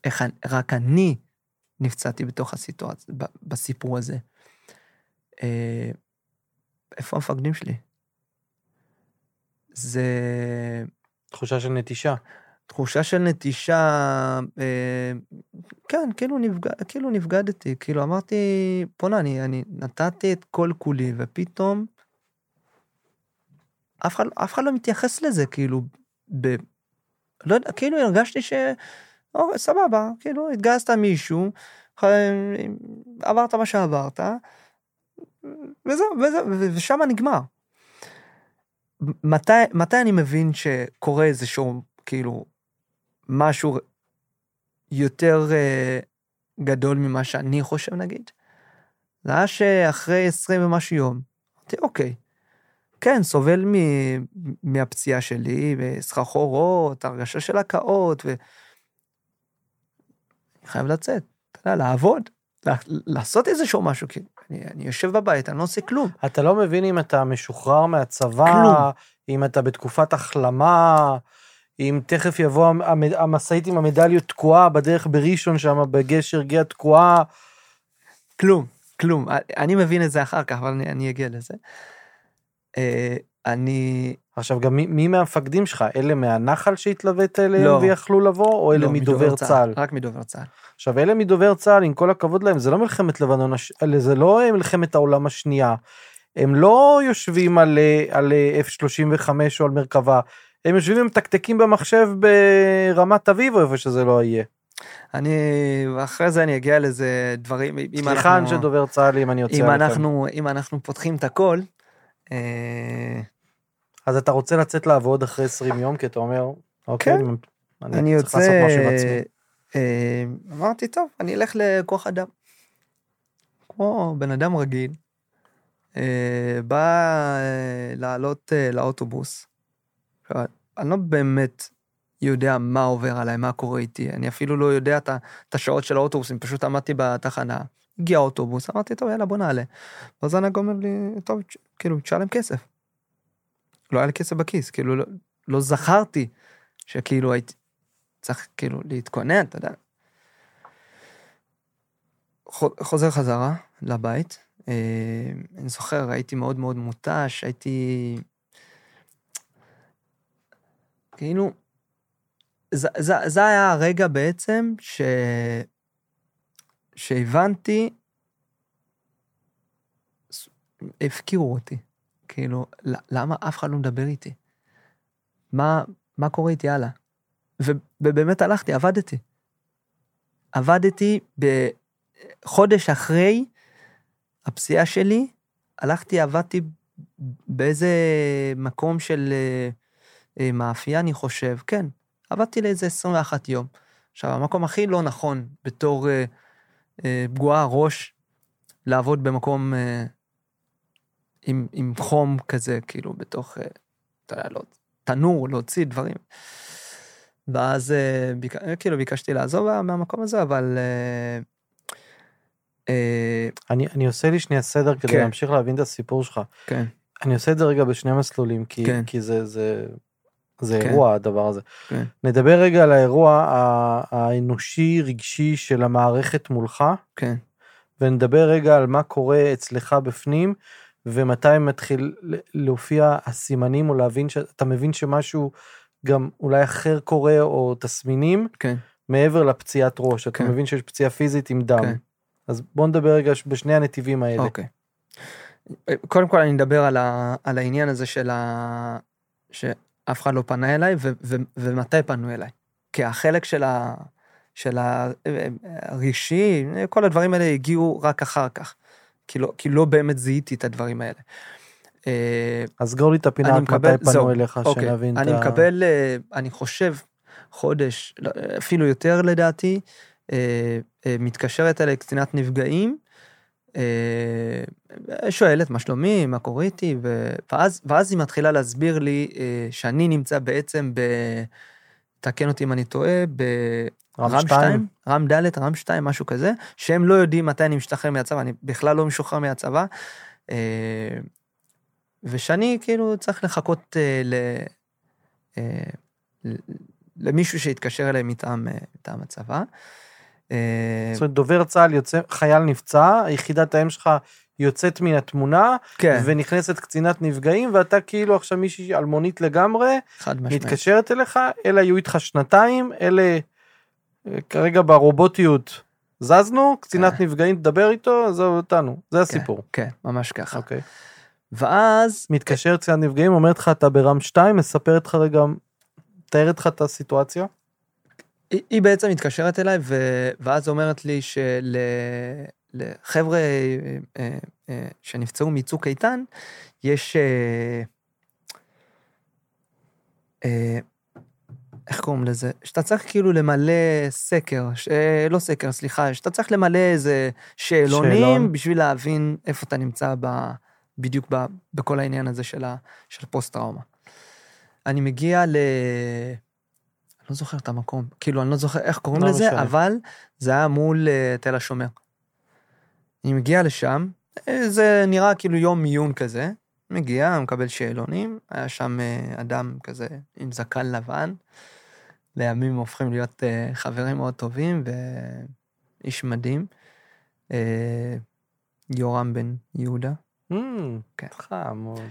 איך רק אני נפצעתי בתוך הסיטואציה, בסיפור הזה. אה, איפה המפקדים שלי? זה תחושה של נטישה. תחושה של נטישה, אה, כן, כאילו, נפגע, כאילו נבגדתי, כאילו אמרתי, בוא'נה, אני, אני נתתי את כל כולי, ופתאום אף אחד, אף אחד לא מתייחס לזה, כאילו, ב... לא יודע, כאילו הרגשתי ש... או, סבבה, כאילו, התגייסת מישהו, אה, עברת מה שעברת, וזהו, וזהו, ושם נגמר. מתי, מתי אני מבין שקורה איזשהו, כאילו, משהו יותר אה, גדול ממה שאני חושב, נגיד? זה היה שאחרי 20 ומשהו יום, אמרתי, אוקיי, כן, סובל מ, מהפציעה שלי, וסחרחורות, הרגשה של הקאות, ו... אני חייב לצאת, אתה יודע, לעבוד, לעשות איזשהו משהו, כי אני, אני יושב בבית, אני לא עושה כלום. אתה לא מבין אם אתה משוחרר מהצבא, כלום. אם אתה בתקופת החלמה, אם תכף יבוא המ- המ- המשאית עם המדליות תקועה בדרך בראשון שם, בגשר גאה תקועה. כלום, כלום. אני מבין את זה אחר כך, אבל אני, אני אגיע לזה. אה, אני... עכשיו גם מי, מי מהמפקדים שלך, אלה מהנחל שהתלווית אליהם לא. ויכלו לבוא, או אלה לא, מדובר צה"ל? רק מדובר צה"ל. עכשיו אלה מדובר צה"ל, עם כל הכבוד להם, זה לא מלחמת לבנון, הש- זה לא מלחמת העולם השנייה. הם לא יושבים על, אה, על אה, F-35 או על מרכבה, הם יושבים ומתקתקים במחשב ברמת אביב או איפה שזה לא יהיה. אני... ואחרי זה אני אגיע לזה דברים, אם סליחה אנחנו... אנשי דובר צה"ל אם אני יוצא אם. אנחנו, אם אנחנו פותחים את הכל, אה, אז אתה רוצה לצאת לעבוד אחרי 20 יום, כי אתה אומר, אוקיי, כן. אני, אני צריך לעשות יוצא... משהו בעצמי. אה, אמרתי, טוב, אני אלך לכוח אדם. כמו בן אדם רגיל, אה, בא אה, לעלות אה, לאוטובוס. אני לא באמת יודע מה עובר עליי, מה קורה איתי, אני אפילו לא יודע את השעות של האוטובוס, אני פשוט עמדתי בתחנה, הגיע האוטובוס, אמרתי, טוב, יאללה, בוא נעלה. ואז הנהג אומר לי, טוב, כאילו, תשלם כסף. לא היה לי כסף בכיס, כאילו, לא, לא זכרתי שכאילו הייתי צריך כאילו להתכונן, אתה יודע. חו- חוזר חזרה לבית, אה, אני זוכר, הייתי מאוד מאוד מותש, הייתי... כאילו, זה, זה, זה היה הרגע בעצם ש... שהבנתי, הפקירו אותי. כאילו, למה אף אחד לא מדבר איתי? מה, מה קורה איתי הלאה? ובאמת הלכתי, עבדתי. עבדתי בחודש אחרי הפציעה שלי, הלכתי, עבדתי באיזה מקום של אה, אה, מאפייה, אני חושב, כן, עבדתי לאיזה 21 יום. עכשיו, המקום הכי לא נכון בתור אה, אה, פגועה ראש, לעבוד במקום אה, עם, עם חום כזה, כאילו, בתוך, אה, אתה יודע, לא, תנור, להוציא דברים. ואז אה, ביק... כאילו ביקשתי לעזוב מהמקום הזה, אבל... אה, אה, אני, אני עושה לי שנייה סדר כדי כן. להמשיך להבין את הסיפור שלך. כן, אני עושה את זה רגע בשני מסלולים, כי, כן. כי זה, זה, זה כן. אירוע הדבר הזה. כן. נדבר רגע על האירוע האנושי רגשי של המערכת מולך, כן, ונדבר רגע על מה קורה אצלך בפנים, ומתי מתחיל להופיע הסימנים, או להבין שאתה מבין שמשהו גם אולי אחר קורה, או תסמינים, כן. מעבר לפציעת ראש, אתה כן. מבין שיש פציעה פיזית עם דם. כן. אז בוא נדבר רגע בשני הנתיבים האלה. אוקיי. קודם כל אני אדבר על, ה, על העניין הזה של ה... שאף אחד לא פנה אליי, ו, ו, ומתי פנו אליי. כי החלק של, ה, של ה- הרגשי, כל הדברים האלה הגיעו רק אחר כך. כי לא, כי לא באמת זיהיתי את הדברים האלה. אה, אז סגור לי את הפינה, אני רק מקבל- מתי פנו זהו, אליך, אוקיי, שנבין את אני ה... מקבל, אה, אני חושב, חודש, לא, אפילו יותר לדעתי, אה, מתקשרת אליי קצינת נפגעים, שואלת מה שלומי, מה קורה איתי, ו- ואז, ואז היא מתחילה להסביר לי שאני נמצא בעצם ב... תקן אותי אם אני טועה, 2, רם ד', רם 2, משהו כזה, שהם לא יודעים מתי אני משתחרר מהצבא, אני בכלל לא משוחרר מהצבא. אה, ושאני כאילו צריך לחכות אה, ל... אה, ל- למישהו שיתקשר אליי מטעם, מטעם הצבא. זאת אומרת, דובר צה"ל יוצא, חייל נפצע, יחידת האם שלך יוצאת מן התמונה, כן, ונכנסת קצינת נפגעים, ואתה כאילו עכשיו מישהי אלמונית לגמרי, חד משמעית. מתקשרת אליך, אלה היו איתך שנתיים, אלה כרגע ברובוטיות זזנו, קצינת כן. נפגעים תדבר איתו, עזוב אותנו, זה הסיפור. כן, ממש ככה. אוקיי. ואז, מתקשרת קצינת נפגעים, אומרת לך אתה ברם 2, מספרת לך רגע, מתארת לך את הסיטואציה? היא, היא בעצם מתקשרת אליי, ו, ואז אומרת לי שלחבר'ה אה, אה, אה, שנפצעו מצוק איתן, יש... איך קוראים לזה? שאתה צריך כאילו למלא סקר, ש... אה, לא סקר, סליחה, שאתה צריך למלא איזה שאלונים שאלון. בשביל להבין איפה אתה נמצא ב... בדיוק ב... בכל העניין הזה של, ה... של פוסט-טראומה. אני מגיע ל... אני לא זוכר את המקום, כאילו, אני לא זוכר איך קוראים לא לזה, משנה. אבל זה היה מול אה, תל השומר. אני מגיע לשם, אה, זה נראה כאילו יום מיון כזה, מגיע, מקבל שאלונים, היה שם אדם כזה עם זקן לבן, לימים הופכים להיות אה, חברים מאוד טובים ואיש מדהים, אה, יורם בן יהודה. Mm, כן. חמוד.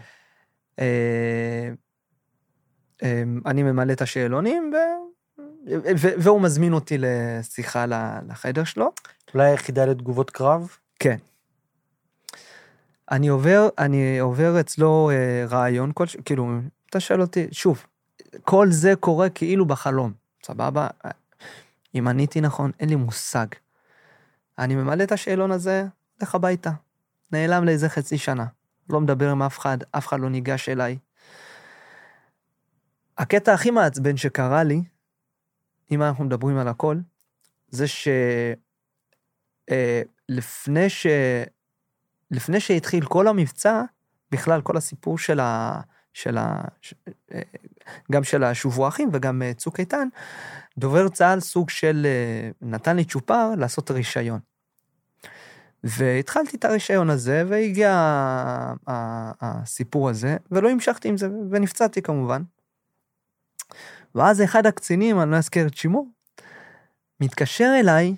אה, אה, אני ממלא את השאלונים, ו... ו- והוא מזמין אותי לשיחה לחדר שלו. אולי היחידה לתגובות קרב? כן. אני עובר, אני עובר אצלו אה, רעיון כלשהו, כאילו, אתה שואל אותי, שוב, כל זה קורה כאילו בחלום, סבבה? אם עניתי נכון, אין לי מושג. אני ממלא את השאלון הזה, הולך הביתה. נעלם לאיזה חצי שנה. לא מדבר עם אף אחד, אף אחד לא ניגש אליי. הקטע הכי מעצבן שקרה לי, אם אנחנו מדברים על הכל, זה ש... אה, ש... לפני שהתחיל כל המבצע, בכלל כל הסיפור של ה... של ה... אה, גם של השובו אחים וגם אה, צוק איתן, דובר צה"ל סוג של... אה, נתן לי צ'ופר לעשות רישיון. והתחלתי את הרישיון הזה, והגיע הסיפור הזה, ולא המשכתי עם זה, ונפצעתי כמובן. ואז אחד הקצינים, אני לא אזכיר את שמו, מתקשר אליי,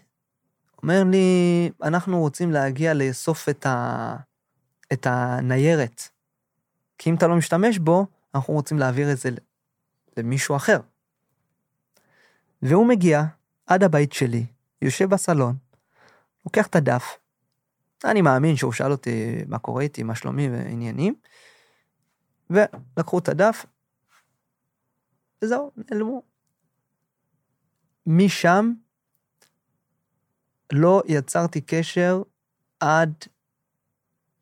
אומר לי, אנחנו רוצים להגיע לאסוף את, ה... את הניירת, כי אם אתה לא משתמש בו, אנחנו רוצים להעביר את זה למישהו אחר. והוא מגיע עד הבית שלי, יושב בסלון, לוקח את הדף, אני מאמין שהוא שאל אותי מה קורה איתי, מה שלומי ועניינים, ולקחו את הדף, וזהו, נעלמו. משם לא יצרתי קשר עד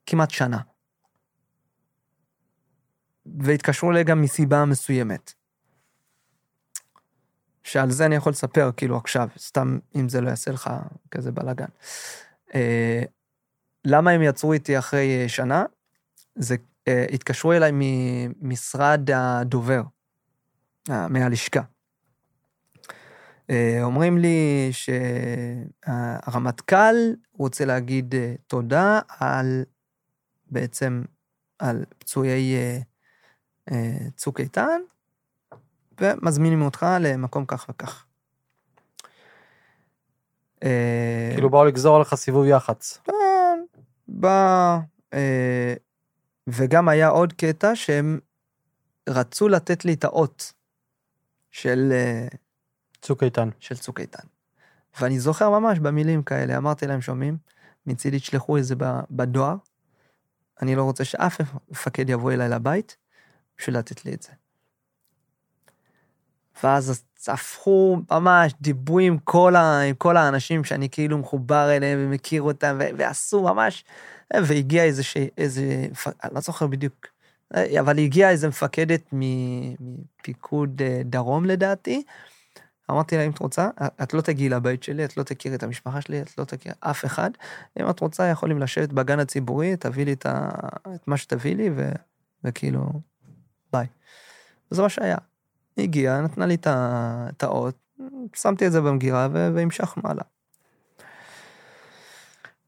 כמעט שנה. והתקשרו אליי גם מסיבה מסוימת. שעל זה אני יכול לספר כאילו עכשיו, סתם אם זה לא יעשה לך כזה בלאגן. אה, למה הם יצרו איתי אחרי אה, שנה? זה, אה, התקשרו אליי ממשרד הדובר, אה, מהלשכה. אה, אומרים לי שהרמטכ"ל רוצה להגיד אה, תודה על, בעצם, על פצועי אה, צוק איתן, ומזמינים אותך למקום כך וכך. אה, כאילו באו לגזור עליך סיבוב יח"צ. אה, בא, אה, וגם היה עוד קטע שהם רצו לתת לי את האות של, אה, צוק איתן. של צוק איתן. ואני זוכר ממש במילים כאלה, אמרתי להם, שומעים? מצידי תשלחו את זה בדואר. אני לא רוצה שאף מפקד יבוא אליי לבית בשביל לתת לי את זה. ואז הפכו ממש, דיברו עם כל, ה, עם כל האנשים שאני כאילו מחובר אליהם ומכיר אותם, ו- ועשו ממש, והגיע איזה, ש... איזה, אני לא זוכר בדיוק, אבל הגיעה איזה מפקדת מפיקוד אה, דרום לדעתי, אמרתי לה, אם את רוצה, את לא תגיעי לבית שלי, את לא תכירי את המשפחה שלי, את לא תכירי אף אחד. אם את רוצה, יכולים לשבת בגן הציבורי, תביא לי את, ה... את מה שתביא לי, ו... וכאילו, ביי. וזה מה שהיה. היא הגיעה, נתנה לי את, האות, שמתי את זה במגירה. והמשכנו הלאה.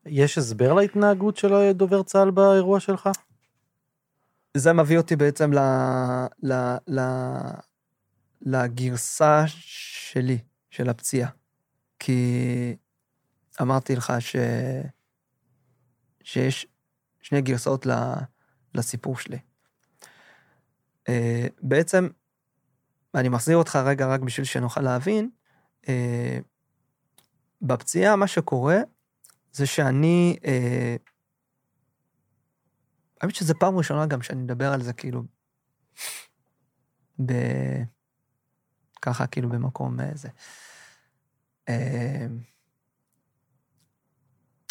יש הסבר להתנהגות של דובר צה"ל באירוע שלך? זה מביא אותי בעצם ל... ל... ל... לגרסה שלי, של הפציעה. כי אמרתי לך ש... שיש שני גרסאות לסיפור שלי. אה, בעצם, אני מחזיר אותך רגע רק בשביל שנוכל להבין, אה, בפציעה מה שקורה זה שאני, אה, האמת שזו פעם ראשונה גם שאני מדבר על זה כאילו, ב... ככה כאילו במקום איזה.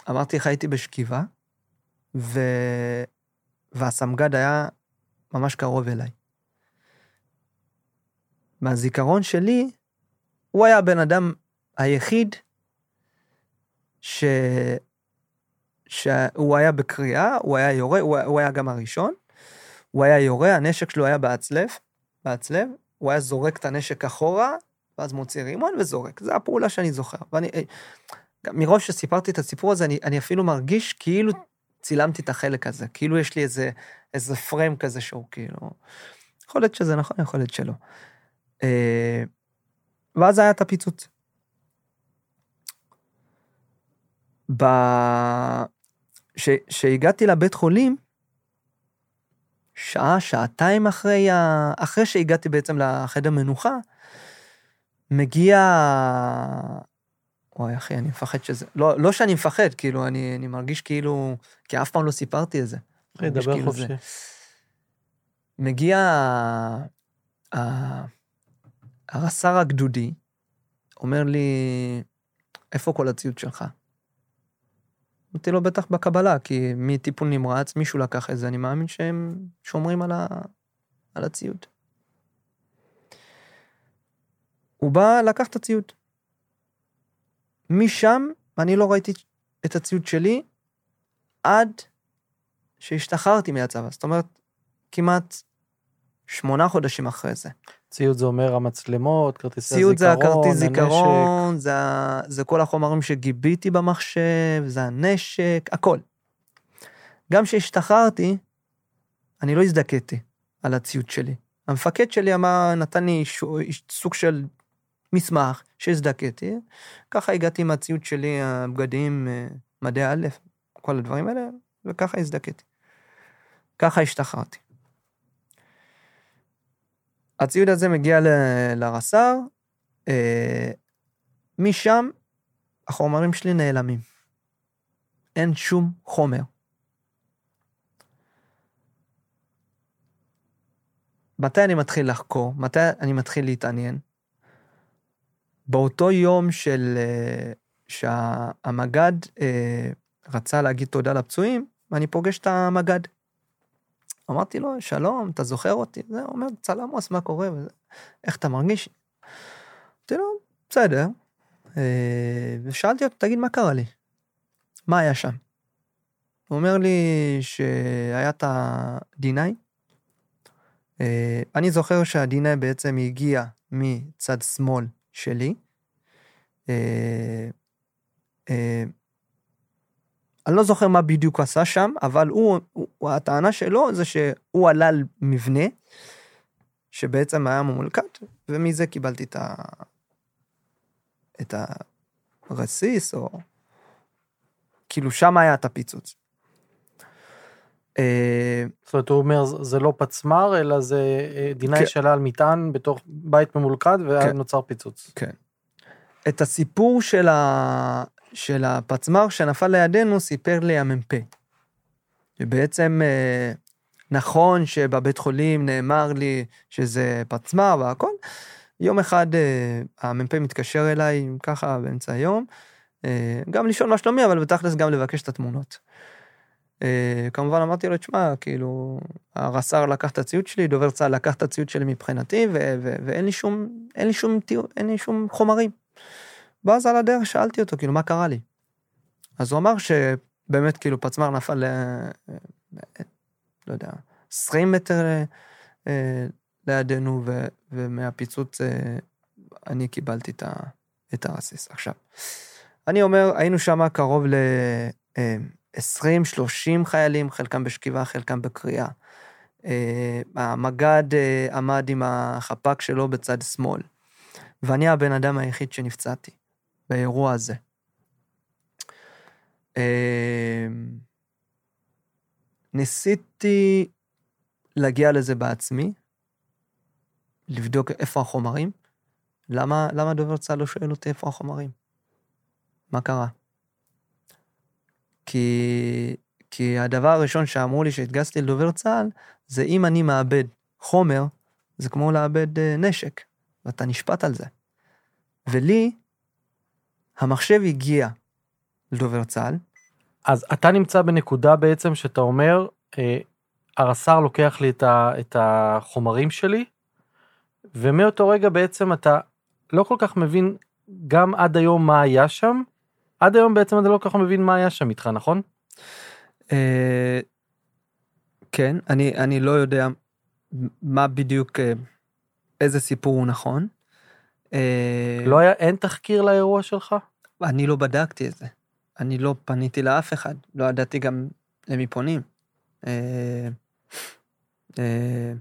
אמרתי לך, הייתי בשכיבה, ו... והסמג"ד היה ממש קרוב אליי. מהזיכרון שלי, הוא היה הבן אדם היחיד ש... שהוא היה בקריאה, הוא היה יורה, הוא, הוא היה גם הראשון, הוא היה יורה, הנשק שלו היה בהצלב, בהצלב, הוא היה זורק את הנשק אחורה, ואז מוציא רימון וזורק. זו הפעולה שאני זוכר. ואני, מראש שסיפרתי את הסיפור הזה, אני, אני אפילו מרגיש כאילו צילמתי את החלק הזה, כאילו יש לי איזה, איזה פריים כזה שהוא כאילו... יכול להיות שזה נכון, יכול להיות שלא. אה, ואז היה את הפיצוץ. כשהגעתי לבית חולים, שעה, שעתיים אחרי, ה... אחרי שהגעתי בעצם לחדר מנוחה, מגיע... וואי, אחי, אני מפחד שזה... לא, לא שאני מפחד, כאילו, אני, אני מרגיש כאילו... כי אף פעם לא סיפרתי את זה. אחי, דבר כאילו חופשי. זה... מגיע ה... הרס"ר הגדודי, אומר לי, איפה כל הציוד שלך? אמרתי לו, בטח בקבלה, כי מטיפול נמרץ, מישהו לקח את זה, אני מאמין שהם שומרים על, ה... על הציוד. הוא בא, לקח את הציוד. משם, אני לא ראיתי את הציוד שלי עד שהשתחררתי מהצבא. זאת אומרת, כמעט שמונה חודשים אחרי זה. ציוד זה אומר המצלמות, כרטיסי ציוד זה הזיכרון, הכרטיס הנשק. זיכרון, זה, זה כל החומרים שגיביתי במחשב, זה הנשק, הכל. גם כשהשתחררתי, אני לא הזדכיתי על הציוד שלי. המפקד שלי אמר, נתן לי שו- סוג של מסמך שהזדכיתי, ככה הגעתי עם הציוד שלי, הבגדים, אה, מדעי א', כל הדברים האלה, וככה הזדכיתי. ככה השתחררתי. הציוד הזה מגיע ל- לרס"ר, אה, משם החומרים שלי נעלמים. אין שום חומר. מתי אני מתחיל לחקור? מתי אני מתחיל להתעניין? באותו יום של... אה, שהמג"ד אה, רצה להגיד תודה לפצועים, ואני פוגש את המג"ד. אמרתי לו, שלום, אתה זוכר אותי? זה אומר, צל עמוס, מה קורה? וזה, איך אתה מרגיש? אמרתי לו, בסדר. אה, ושאלתי אותו, תגיד, מה קרה לי? מה היה שם? הוא אומר לי שהיה את ה-D9. אה, אני זוכר שה-D9 בעצם הגיע מצד שמאל שלי. אני לא זוכר מה בדיוק הוא עשה שם, אבל הוא, הוא, הטענה שלו זה שהוא עלה על מבנה, שבעצם היה ממולקט, ומזה קיבלתי את, ה, את הרסיס, או... כאילו שם היה את הפיצוץ. אה, זאת אומרת, הוא אומר, "זה- לא פצמ"ר, אלא זה אה, דיני כן. שלל מטען בתוך בית ממולכד, ואז כן. נוצר פיצוץ. את הסיפור של, ה... של הפצמ"ר שנפל לידינו סיפר לי המ"פ. ובעצם אה, נכון שבבית חולים נאמר לי שזה פצמ"ר והכל, יום אחד אה, המ"פ מתקשר אליי ככה באמצע היום, אה, גם לשאול מה שלומי, אבל בתכלס גם לבקש את התמונות. כמובן אמרתי לו, תשמע, כאילו, הרס"ר לקח את הציוד שלי, דובר צה"ל לקח את הציוד שלי מבחינתי, ואין לי שום, אין לי שום, אין לי שום חומרים. ואז על הדרך שאלתי אותו, כאילו, מה קרה לי? אז הוא אמר שבאמת, כאילו, פצמ"ר נפל, אה, לא יודע, 20 מטר אה, אה, לידינו, ומהפיצוץ אה, אני קיבלתי את, ה- את הרסיס. עכשיו, אני אומר, היינו שם קרוב ל... אה, 20-30 חיילים, חלקם בשכיבה, חלקם בקריאה. אה, המג"ד עמד עם החפ"ק שלו בצד שמאל, ואני הבן אדם היחיד שנפצעתי באירוע הזה. אה, ניסיתי להגיע לזה בעצמי, לבדוק איפה החומרים. למה, למה דובר צה"ל לא שואל אותי איפה החומרים? מה קרה? כי, כי הדבר הראשון שאמרו לי שהתגייסתי לדובר צה"ל, זה אם אני מאבד חומר, זה כמו לאבד אה, נשק, ואתה נשפט על זה. ולי, המחשב הגיע לדובר צה"ל, אז אתה נמצא בנקודה בעצם שאתה אומר, אה, הרס"ר לוקח לי את, ה, את החומרים שלי, ומאותו רגע בעצם אתה לא כל כך מבין גם עד היום מה היה שם, עד היום בעצם אתה לא כל כך מבין מה היה שם איתך, נכון? אה, כן, אני, אני לא יודע מה בדיוק, אה, איזה סיפור הוא נכון. אה, לא היה, אין תחקיר לאירוע שלך? אני לא בדקתי את זה. אני לא פניתי לאף אחד, לא ידעתי גם למי פונים. אה, אה,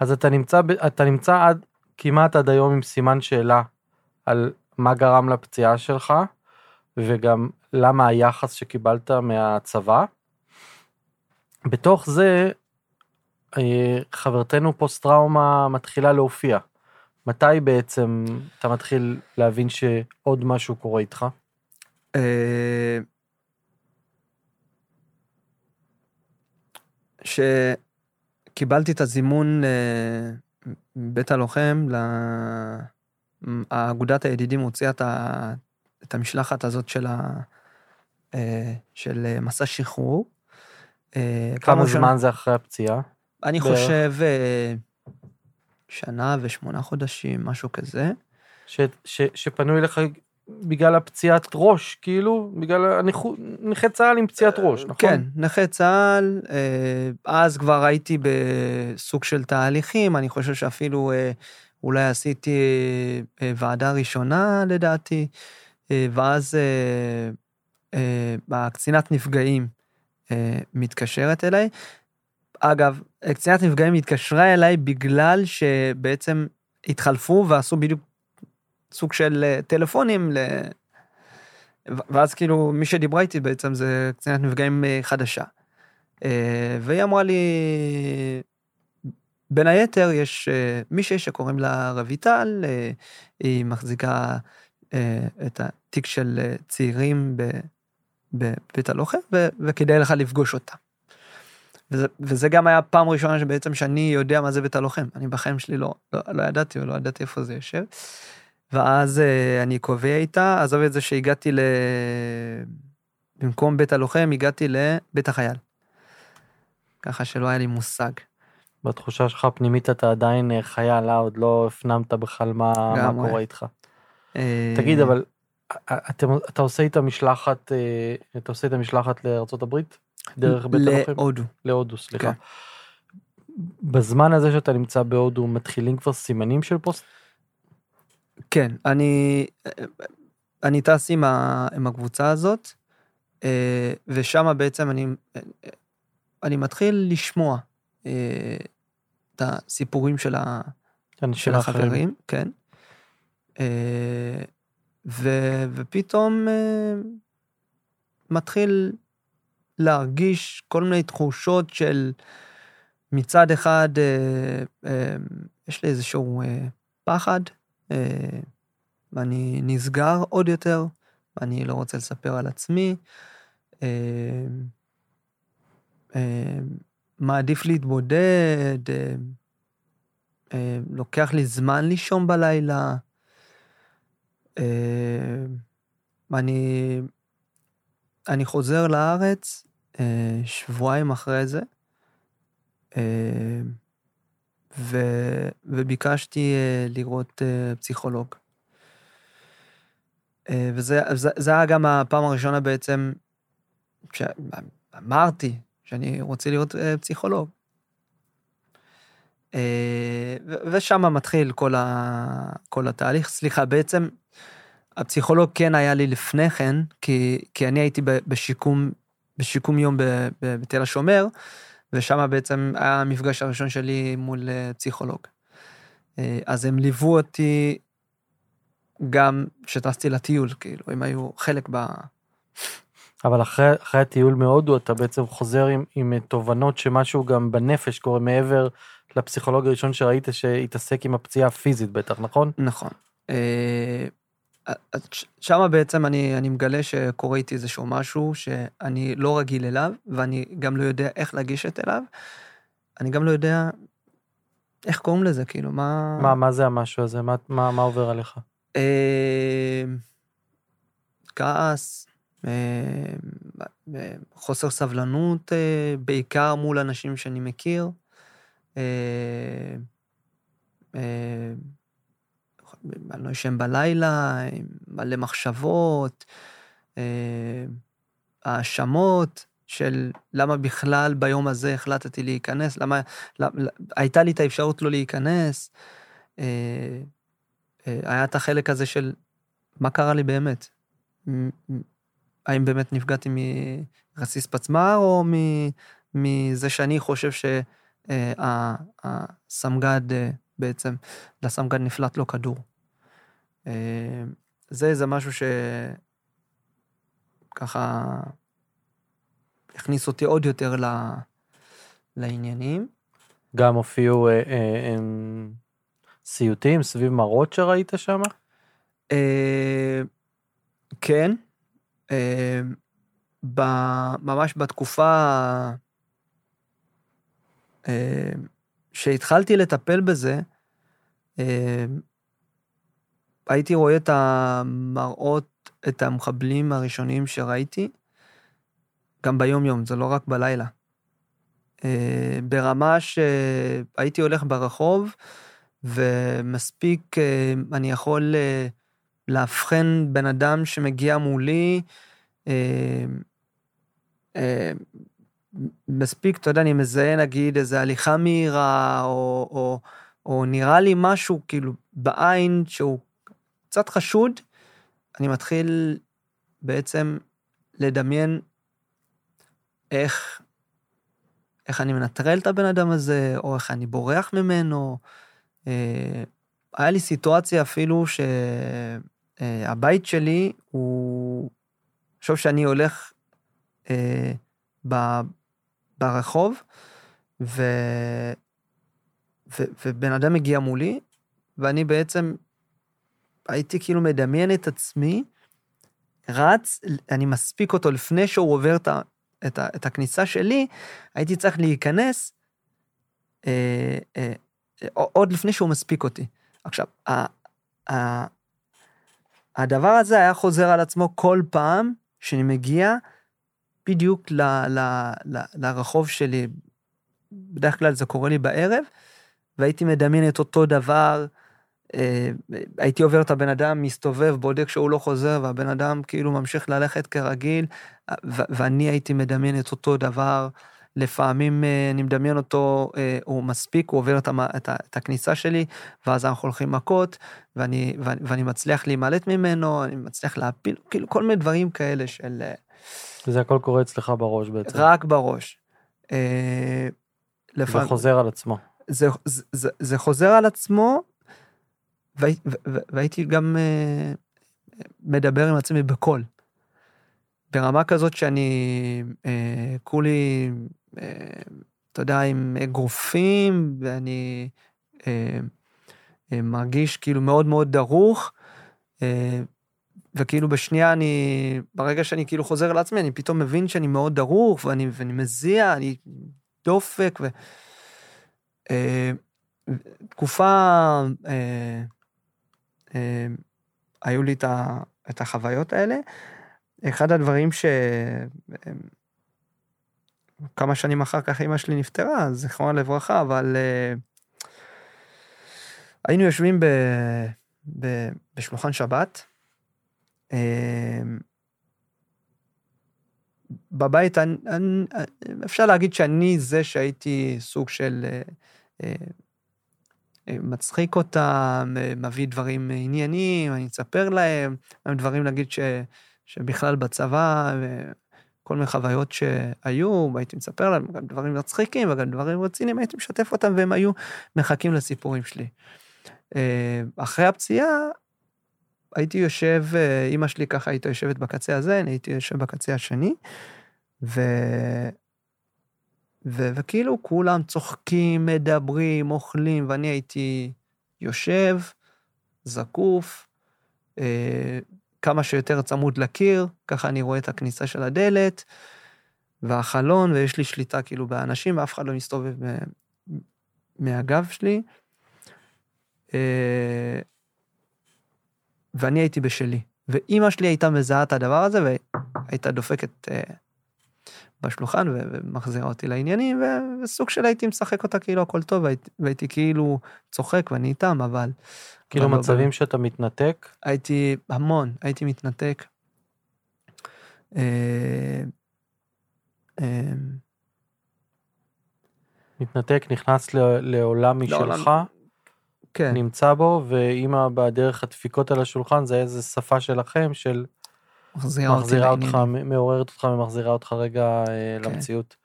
אז אתה נמצא, אתה נמצא עד, כמעט עד היום עם סימן שאלה על מה גרם לפציעה שלך, וגם למה היחס שקיבלת מהצבא. בתוך זה, אה, חברתנו פוסט טראומה מתחילה להופיע. מתי בעצם אתה מתחיל להבין שעוד משהו קורה איתך? אה, שקיבלתי את הזימון אה, מבית הלוחם, האגודת הידידים הוציאה את המשלחת הזאת של, ה, אה, של מסע שחרור. כמה זמן זה אחרי הפציעה? אני בערך? חושב שנה ושמונה חודשים, משהו כזה. ש, ש, שפנו אליך בגלל הפציעת ראש, כאילו, בגלל הנכות, נכה צה"ל עם פציעת ראש, נכון? כן, נכה צה"ל, אה, אז כבר הייתי בסוג של תהליכים, אני חושב שאפילו אה, אולי עשיתי אה, ועדה ראשונה לדעתי, אה, ואז אה, אה, הקצינת נפגעים אה, מתקשרת אליי. אגב, קצינת נפגעים התקשרה אליי בגלל שבעצם התחלפו ועשו בדיוק סוג של אה, טלפונים ל... ואז כאילו מי שדיברה איתי בעצם זה קצינת נפגעים אה, חדשה. אה, והיא אמרה לי, בין היתר יש מישהי שקוראים לה רויטל, היא מחזיקה את התיק של צעירים בבית הלוחם, וכדאי לך לפגוש אותה. וזה, וזה גם היה פעם ראשונה שבעצם שאני יודע מה זה בית הלוחם. אני בחיים שלי לא, לא, לא ידעתי, לא ידעתי איפה זה יושב. ואז אה, אני קובע איתה, עזוב את זה שהגעתי ל... במקום בית הלוחם, הגעתי לבית החייל. ככה שלא היה לי מושג. בתחושה שלך הפנימית אתה עדיין אה, חייל, אה, עוד לא הפנמת בכלל מה, מה. קורה איתך. אה, תגיד, אבל אתם, אתה עושה איתה משלחת, אה, אתה עושה איתה משלחת לארצות הברית? דרך בית הלוחם? להודו. להודו, סליחה. כן. בזמן הזה שאתה נמצא בהודו, מתחילים כבר סימנים של פוסט? כן, אני, אני טס עם, ה, עם הקבוצה הזאת, אה, ושם בעצם אני, אני מתחיל לשמוע אה, את הסיפורים של, ה, של אחרים. החברים, כן. אה, ו, ופתאום מתחיל להרגיש כל מיני תחושות של מצד אחד, אה, אה, יש לי איזשהו אה, פחד, אה, ואני נסגר עוד יותר, ואני לא רוצה לספר על עצמי. אה, אה, מעדיף להתבודד, אה, אה, לוקח לי זמן לישון בלילה. אה, אני, אני חוזר לארץ אה, שבועיים אחרי זה, אה, ו, וביקשתי אה, לראות אה, פסיכולוג. אה, וזה זה, זה היה גם הפעם הראשונה בעצם שאמרתי שאני רוצה להיות אה, פסיכולוג. אה, ושם מתחיל כל, ה, כל התהליך. סליחה, בעצם הפסיכולוג כן היה לי לפני כן, כי, כי אני הייתי בשיקום, בשיקום יום בתל השומר, ושם בעצם היה המפגש הראשון שלי מול אה, פסיכולוג. אה, אז הם ליוו אותי גם כשטסתי לטיול, כאילו, הם היו חלק ב... אבל אחרי, אחרי הטיול מהודו אתה בעצם חוזר עם, עם תובנות שמשהו גם בנפש קורה מעבר לפסיכולוג הראשון שראית שהתעסק עם הפציעה הפיזית בטח, נכון? נכון. אה, שם בעצם אני, אני מגלה שקורה איתי איזשהו משהו שאני לא רגיל אליו, ואני גם לא יודע איך לגשת אליו. אני גם לא יודע איך קוראים לזה, כאילו, מה... מה, מה זה המשהו הזה? מה, מה, מה עובר עליך? אה, כעס, אה, חוסר סבלנות, אה, בעיקר מול אנשים שאני מכיר. אה, אה, אני לא ישן בלילה, מלא מחשבות, אה, האשמות של למה בכלל ביום הזה החלטתי להיכנס, למה, למה הייתה לי את האפשרות לא להיכנס. היה את החלק הזה של מה קרה לי באמת. האם באמת נפגעתי מרסיס פצמ"ר, או מזה שאני חושב שהסמג"ד בעצם, לסמג"ד נפלט לו כדור. אה, זה איזה משהו שככה הכניס אותי עוד יותר ל... לעניינים. גם הופיעו אה, אה, סיוטים סביב מראות שראית שם? אה, כן. אה, ב, ממש בתקופה אה, שהתחלתי לטפל בזה, אה, הייתי רואה את המראות, את המחבלים הראשונים שראיתי, גם ביום-יום, זה לא רק בלילה. אה, ברמה שהייתי הולך ברחוב, ומספיק אה, אני יכול אה, לאבחן בן אדם שמגיע מולי, מספיק, אתה יודע, אני מזהה נגיד איזה הליכה מהירה, או, או, או נראה לי משהו כאילו בעין שהוא קצת חשוד, אני מתחיל בעצם לדמיין איך, איך אני מנטרל את הבן אדם הזה, או איך אני בורח ממנו. אה, היה לי סיטואציה אפילו שהבית שלי הוא, חושב שאני הולך אה, ב, ברחוב, ו, ו, ובן אדם מגיע מולי, ואני בעצם הייתי כאילו מדמיין את עצמי, רץ, אני מספיק אותו לפני שהוא עובר את, ה, את, ה, את הכניסה שלי, הייתי צריך להיכנס אה, אה, עוד לפני שהוא מספיק אותי. עכשיו, ה, ה, הדבר הזה היה חוזר על עצמו כל פעם שאני מגיע בדיוק ל, ל, ל, לרחוב שלי. בדרך כלל זה קורה לי בערב, והייתי מדמיין את אותו דבר, אה, הייתי עובר את הבן אדם, מסתובב, בודק שהוא לא חוזר, והבן אדם כאילו ממשיך ללכת כרגיל, ואני הייתי מדמיין את אותו דבר. לפעמים אה, אני מדמיין אותו, אה, הוא מספיק, הוא עובר את, המ, את, את הכניסה שלי, ואז אנחנו הולכים מכות, ואני, ואני, ואני מצליח להימלט ממנו, אני מצליח להפיל, כאילו כל מיני דברים כאלה של... וזה הכל קורה אצלך בראש בעצם. רק בראש. לפעמים... זה חוזר על עצמו. זה, זה, זה, זה חוזר על עצמו, והייתי גם מדבר עם עצמי בקול. ברמה כזאת שאני אה, כולי, אה, אתה יודע, עם אגרופים, ואני אה, אה, מרגיש כאילו מאוד מאוד דרוך, אה, וכאילו בשנייה אני, ברגע שאני כאילו חוזר לעצמי, אני פתאום מבין שאני מאוד דרוך, ואני, ואני מזיע, אני דופק, ו... אה, תקופה, אה, אה, היו לי את, ה, את החוויות האלה. אחד הדברים ש... כמה שנים אחר כך אמא שלי נפטרה, זיכרונה לברכה, אבל uh, היינו יושבים ב, ב, בשולחן שבת. בבית, אני, אני, אפשר להגיד שאני זה שהייתי סוג של מצחיק אותם, מביא דברים ענייניים, אני אספר להם, דברים נגיד ש... שבכלל בצבא, כל מיני חוויות שהיו, והייתי מספר להם גם דברים מצחיקים וגם דברים רציניים, הייתי משתף אותם והם היו מחכים לסיפורים שלי. אה, אחרי הפציעה, הייתי יושב, אימא שלי ככה הייתה יושבת בקצה הזה, אני הייתי יושב בקצה השני, ו... ו... וכאילו כולם צוחקים, מדברים, אוכלים, ואני הייתי יושב, זקוף, אה, כמה שיותר צמוד לקיר, ככה אני רואה את הכניסה של הדלת והחלון, ויש לי שליטה כאילו באנשים, ואף אחד לא מסתובב מהגב שלי. אה, ואני הייתי בשלי. ואימא שלי הייתה מזהה את הדבר הזה, והייתה דופקת אה, בשולחן ומחזירה אותי לעניינים, וסוג של הייתי משחק אותה כאילו הכל טוב, והייתי, והייתי כאילו צוחק ואני איתם, אבל כאילו מצבים שאתה מתנתק? הייתי המון, הייתי מתנתק. אה, אה, מתנתק, נכנס לעולם משלך, כן. נמצא בו, ואמא בדרך הדפיקות על השולחן זה איזה שפה שלכם, של מחזירה, מחזירה אותך, מעוררת אותך ומחזירה אותך רגע אה, כן. למציאות.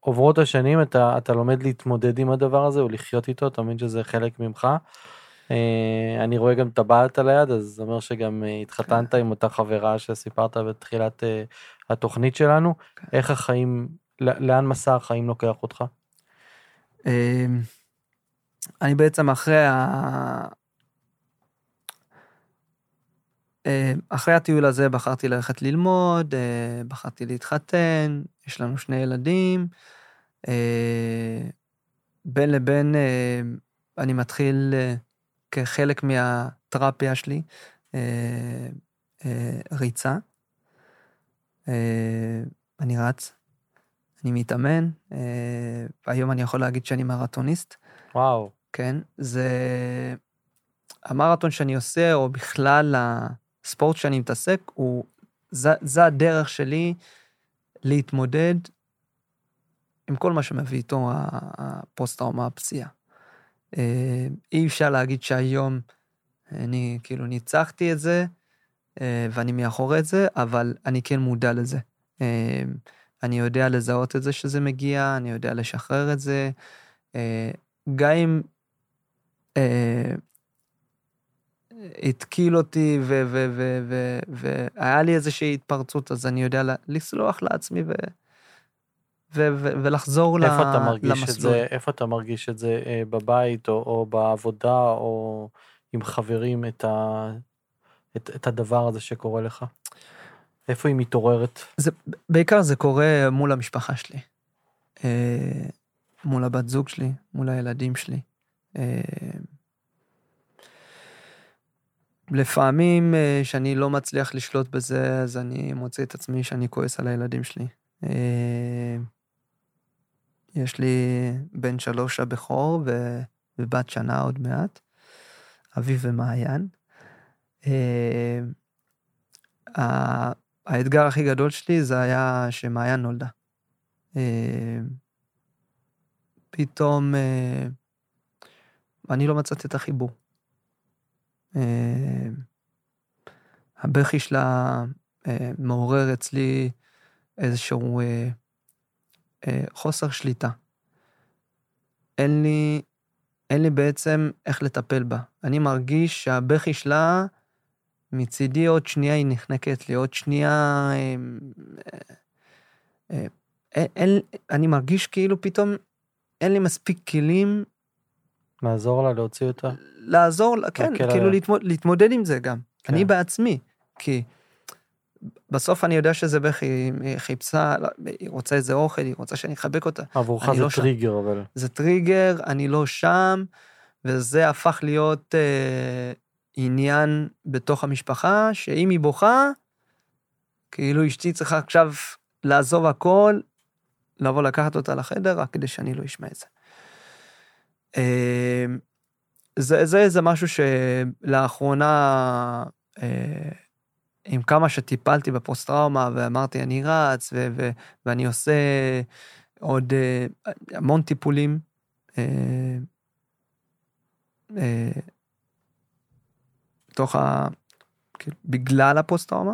עוברות השנים, אתה, אתה לומד להתמודד עם הדבר הזה, או לחיות איתו, אתה מבין שזה חלק ממך. אה, אני רואה גם טבעת על היד, אז זה אומר שגם אה, התחתנת כן. עם אותה חברה שסיפרת בתחילת אה, התוכנית שלנו. כן. איך החיים, לאן מסע החיים לוקח אותך? אני בעצם אחרי ה... אחרי הטיול הזה בחרתי ללכת ללמוד, בחרתי להתחתן, יש לנו שני ילדים. בין לבין אני מתחיל כחלק מהתרפיה שלי, אה, אה, ריצה. אה, אני רץ, אני מתאמן, היום אני יכול להגיד שאני מרתוניסט. וואו. כן, זה... המרתון שאני עושה, או בכלל הספורט שאני מתעסק, הוא... זה, זה הדרך שלי להתמודד עם כל מה שמביא איתו הפוסט-טראומה הפציעה. אה, אי אפשר להגיד שהיום אני כאילו ניצחתי את זה, אה, ואני מאחורי את זה, אבל אני כן מודע לזה. אה, אני יודע לזהות את זה שזה מגיע, אני יודע לשחרר את זה. גם אם התקיל אותי והיה לי איזושהי התפרצות, אז אני יודע לסלוח לעצמי ו... ו- ו- ולחזור איפה ל- אתה מרגיש למסלול. את זה, איפה אתה מרגיש את זה אה, בבית, או, או בעבודה, או עם חברים, את, ה, את, את הדבר הזה שקורה לך? איפה היא מתעוררת? זה, בעיקר זה קורה מול המשפחה שלי. אה, מול הבת זוג שלי, מול הילדים שלי. אה, לפעמים אה, שאני לא מצליח לשלוט בזה, אז אני מוצא את עצמי שאני כועס על הילדים שלי. אה, יש לי בן שלוש הבכור. ובת שנה עוד מעט, אביב ומעיין. אה, האתגר הכי גדול שלי זה היה שמעיין נולדה. פתאום אני לא מצאתי את החיבור. הבכי שלה מעורר אצלי איזשהו אה, חוסר שליטה. אין לי, אין לי בעצם איך לטפל בה. אני מרגיש שהבכי שלה מצידי עוד שנייה היא נחנקת לי, עוד שנייה... אה, אה, אה, אין, אני מרגיש כאילו פתאום אין לי מספיק כלים לעזור לה להוציא אותה? לעזור לה, כן, כאילו עליה. להתמוד, להתמודד עם זה גם. כן. אני בעצמי, כי בסוף אני יודע שזה בערך היא חיפשה, לא, היא רוצה איזה אוכל, היא רוצה שאני אחבק אותה. עבורך זה לא שם. טריגר, אבל... זה טריגר, אני לא שם, וזה הפך להיות אה, עניין בתוך המשפחה, שאם היא בוכה, כאילו אשתי צריכה עכשיו לעזוב הכל, לבוא לקחת אותה לחדר, רק כדי שאני לא אשמע את זה. אה, זה, זה, זה משהו שלאחרונה, אה, עם כמה שטיפלתי בפוסט-טראומה, ואמרתי, אני רץ, ו- ו- ואני עושה עוד אה, המון טיפולים, אה, תוך ה... כאילו, בגלל הפוסט-טראומה.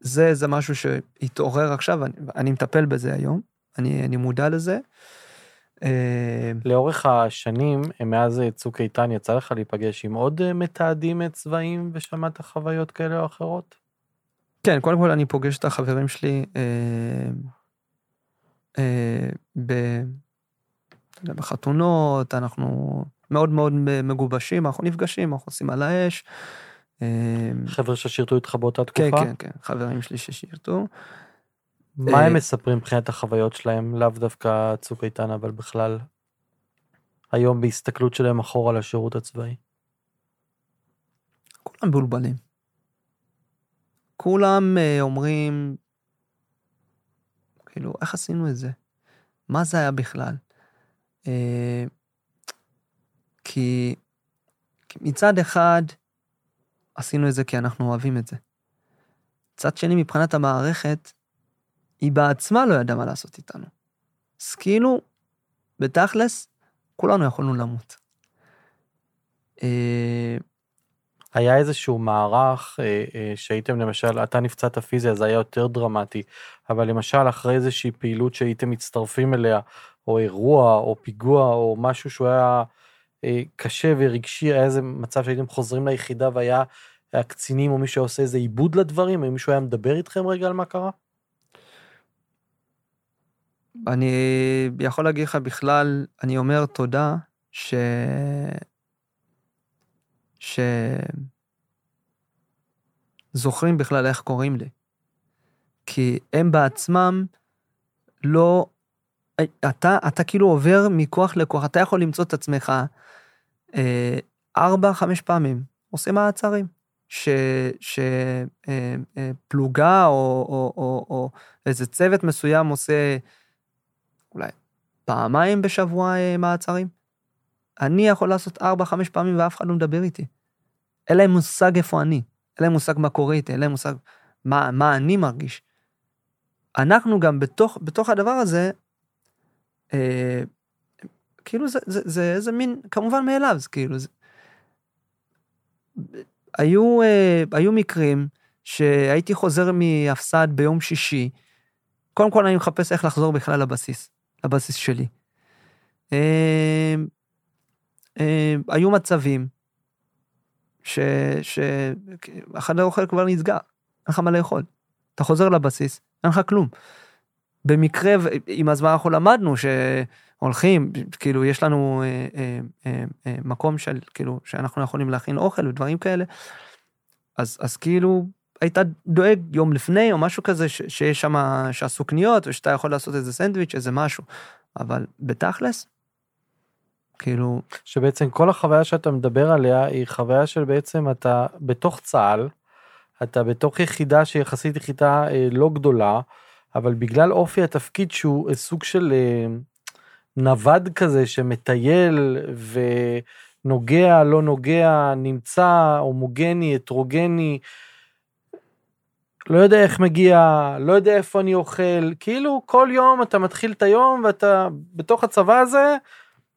זה, זה משהו שהתעורר עכשיו, אני, אני מטפל בזה היום, אני, אני מודע לזה. אה, לאורך השנים, מאז צוק איתן, יצא לך להיפגש עם עוד אה, מתעדים אה, צבאיים ושמעת חוויות כאלה או אחרות? כן, קודם כל אני פוגש את החברים שלי אה, אה, ב, בחתונות, אנחנו מאוד מאוד מגובשים, אנחנו נפגשים, אנחנו עושים על האש. אה, חבר'ה ששירתו איתך באותה כן, תקופה? כן, כן, חברים שלי ששירתו. מה אה, הם מספרים מבחינת החוויות שלהם, לאו דווקא צוק איתן, אבל בכלל, היום בהסתכלות שלהם אחורה לשירות הצבאי? כולם מבולבלים. כולם אה, אומרים, כאילו, איך עשינו את זה? מה זה היה בכלל? אה, כי, כי מצד אחד, עשינו את זה כי אנחנו אוהבים את זה. מצד שני, מבחינת המערכת, היא בעצמה לא ידעה מה לעשות איתנו. אז כאילו, בתכלס, כולנו יכולנו למות. אה, היה איזשהו מערך אה, אה, שהייתם למשל, אתה נפצעת פיזי אז היה יותר דרמטי, אבל למשל אחרי איזושהי פעילות שהייתם מצטרפים אליה, או אירוע, או פיגוע, או משהו שהוא היה קשה ורגשי, היה איזה מצב שהייתם חוזרים ליחידה והיה הקצינים או מישהו עושה איזה עיבוד לדברים, האם מישהו היה מדבר איתכם רגע על מה קרה? אני יכול להגיד לך בכלל, אני אומר תודה ש... ש... זוכרים בכלל איך קוראים לי. כי הם בעצמם לא... אתה, אתה כאילו עובר מכוח לכוח, אתה יכול למצוא את עצמך אה, ארבע, חמש פעמים עושה מעצרים. שפלוגה או, או, או, או איזה צוות מסוים עושה אולי פעמיים בשבוע אה, מעצרים. אני יכול לעשות ארבע, חמש פעמים ואף אחד לא מדבר איתי. אין להם מושג איפה אני, אין להם מושג מה קורה איתי, אין להם מושג מה, מה אני מרגיש. אנחנו גם בתוך, בתוך הדבר הזה, אה, כאילו זה, זה, זה איזה מין, כמובן מאליו, זה כאילו, זה... היו, אה, היו מקרים שהייתי חוזר מהפס"ד ביום שישי, קודם כל אני מחפש איך לחזור בכלל לבסיס, לבסיס שלי. אה, אה, היו מצבים ש... שהחדר אוכל כבר נסגר, אין לך מה לאכול. אתה חוזר לבסיס, אין לך כלום. במקרה, עם הזמן אנחנו למדנו שהולכים, כאילו, יש לנו אה, אה, אה, מקום של, כאילו, שאנחנו יכולים להכין אוכל ודברים כאלה, אז כאילו, היית דואג יום לפני או משהו כזה, ש- שיש שם, שעשו קניות, ושאתה יכול לעשות איזה סנדוויץ', איזה משהו. אבל בתכלס, כאילו, שבעצם כל החוויה שאתה מדבר עליה היא חוויה של בעצם אתה בתוך צה"ל, אתה בתוך יחידה שיחסית יחידה אה, לא גדולה, אבל בגלל אופי התפקיד שהוא אה, סוג של אה, נווד כזה שמטייל ונוגע, לא נוגע, נמצא, הומוגני, הטרוגני, לא יודע איך מגיע, לא יודע איפה אני אוכל, כאילו כל יום אתה מתחיל את היום ואתה בתוך הצבא הזה,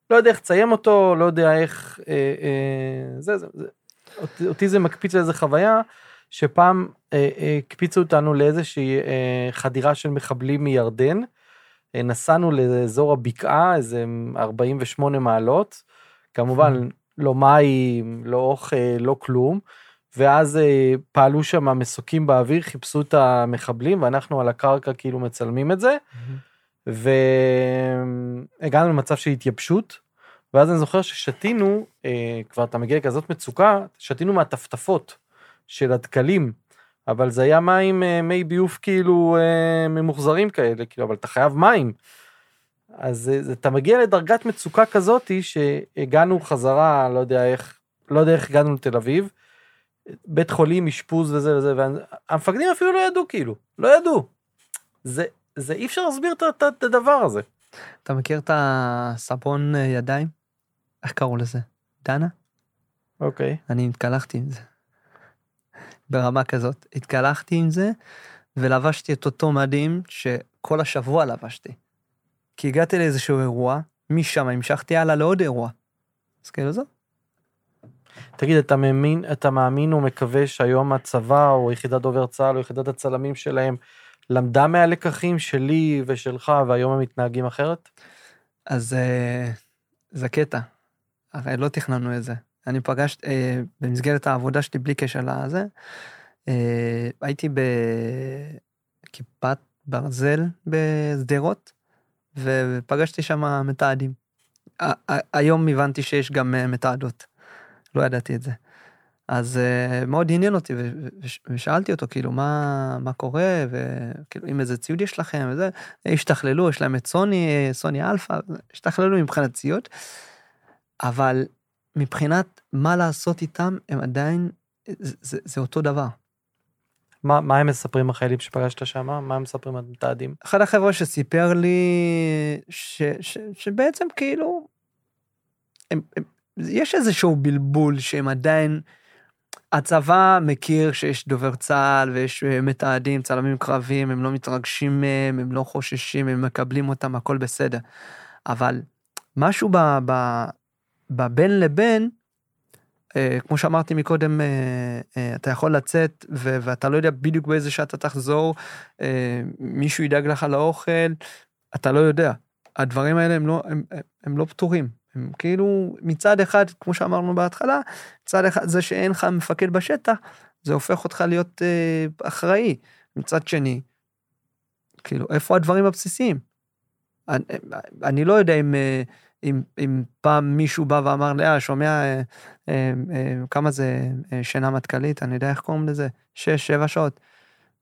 לא יודע איך לציין אותו, לא יודע איך, אה, אה, זה, זה, זה, אותי, אותי זה מקפיץ לאיזה חוויה, שפעם אה, אה, הקפיצו אותנו לאיזושהי אה, חדירה של מחבלים מירדן, אה, נסענו לאזור הבקעה, איזה 48 מעלות, כמובן לא מים, לא אוכל, לא כלום. ואז אה, פעלו שם מסוקים באוויר, חיפשו את המחבלים, ואנחנו על הקרקע כאילו מצלמים את זה. והגענו למצב של התייבשות, ואז אני זוכר ששתינו, אה, כבר אתה מגיע לכזאת מצוקה, שתינו מהטפטפות של הדקלים, אבל זה היה מים, אה, מי ביוב כאילו אה, ממוחזרים כאלה, כאילו, אבל אתה חייב מים. אז אה, אתה מגיע לדרגת מצוקה כזאתי שהגענו חזרה, לא יודע איך, לא יודע איך הגענו לתל אביב, בית חולים, אשפוז וזה וזה, והמפקדים אפילו לא ידעו כאילו, לא ידעו. זה, זה אי אפשר להסביר את, את הדבר הזה. אתה מכיר את הסבון ידיים? איך קראו לזה? דנה? אוקיי. אני התקלחתי עם זה. ברמה כזאת. התקלחתי עם זה, ולבשתי את אותו מדים שכל השבוע לבשתי. כי הגעתי לאיזשהו אירוע, משם המשכתי הלאה לעוד אירוע. אז כאילו זהו. תגיד, אתה מאמין, אתה מאמין ומקווה שהיום הצבא או יחידת דובר צה"ל או יחידת הצלמים שלהם למדה מהלקחים שלי ושלך והיום הם מתנהגים אחרת? אז אה, זה קטע. הרי לא תכננו את זה. אני פגשתי, אה, במסגרת העבודה שלי, בלי קשר לזה, אה, הייתי בכיפת ברזל בשדרות, ופגשתי שם מתעדים. היום הבנתי שיש גם מתעדות. לא ידעתי את זה. אז אה, מאוד עניין אותי, ושאלתי אותו, כאילו, מה, מה קורה, וכאילו, אם איזה ציוד יש לכם, וזה, השתכללו, יש להם את סוני, סוני אלפא, השתכללו מבחינת ציוד, אבל מבחינת מה לעשות איתם, הם עדיין, זה, זה, זה אותו דבר. מה, מה הם מספרים החיילים שפגשת שם? מה הם מספרים על מתעדים? אחד החבר'ה שסיפר לי ש, ש, שבעצם כאילו, הם, הם, יש איזשהו בלבול שהם עדיין, הצבא מכיר שיש דובר צה"ל ויש אה, מתעדים, צלמים קרביים, הם לא מתרגשים מהם, הם לא חוששים, הם מקבלים אותם, הכל בסדר. אבל משהו ב, ב, בבין לבין, אה, כמו שאמרתי מקודם, אה, אה, אתה יכול לצאת ו- ואתה לא יודע בדיוק באיזה שעה אתה תחזור, אה, מישהו ידאג לך לאוכל, אתה לא יודע. הדברים האלה הם לא, הם, הם, הם לא פתורים. הם כאילו מצד אחד כמו שאמרנו בהתחלה מצד אחד זה שאין לך מפקד בשטח זה הופך אותך להיות אה, אחראי מצד שני. כאילו איפה הדברים הבסיסיים. אני, אני לא יודע אם, אה, אם, אם פעם מישהו בא ואמר לי, אה, שומע אה, אה, אה, כמה זה אה, שינה מטכ"לית, אני יודע איך קוראים לזה, שש, שבע שעות.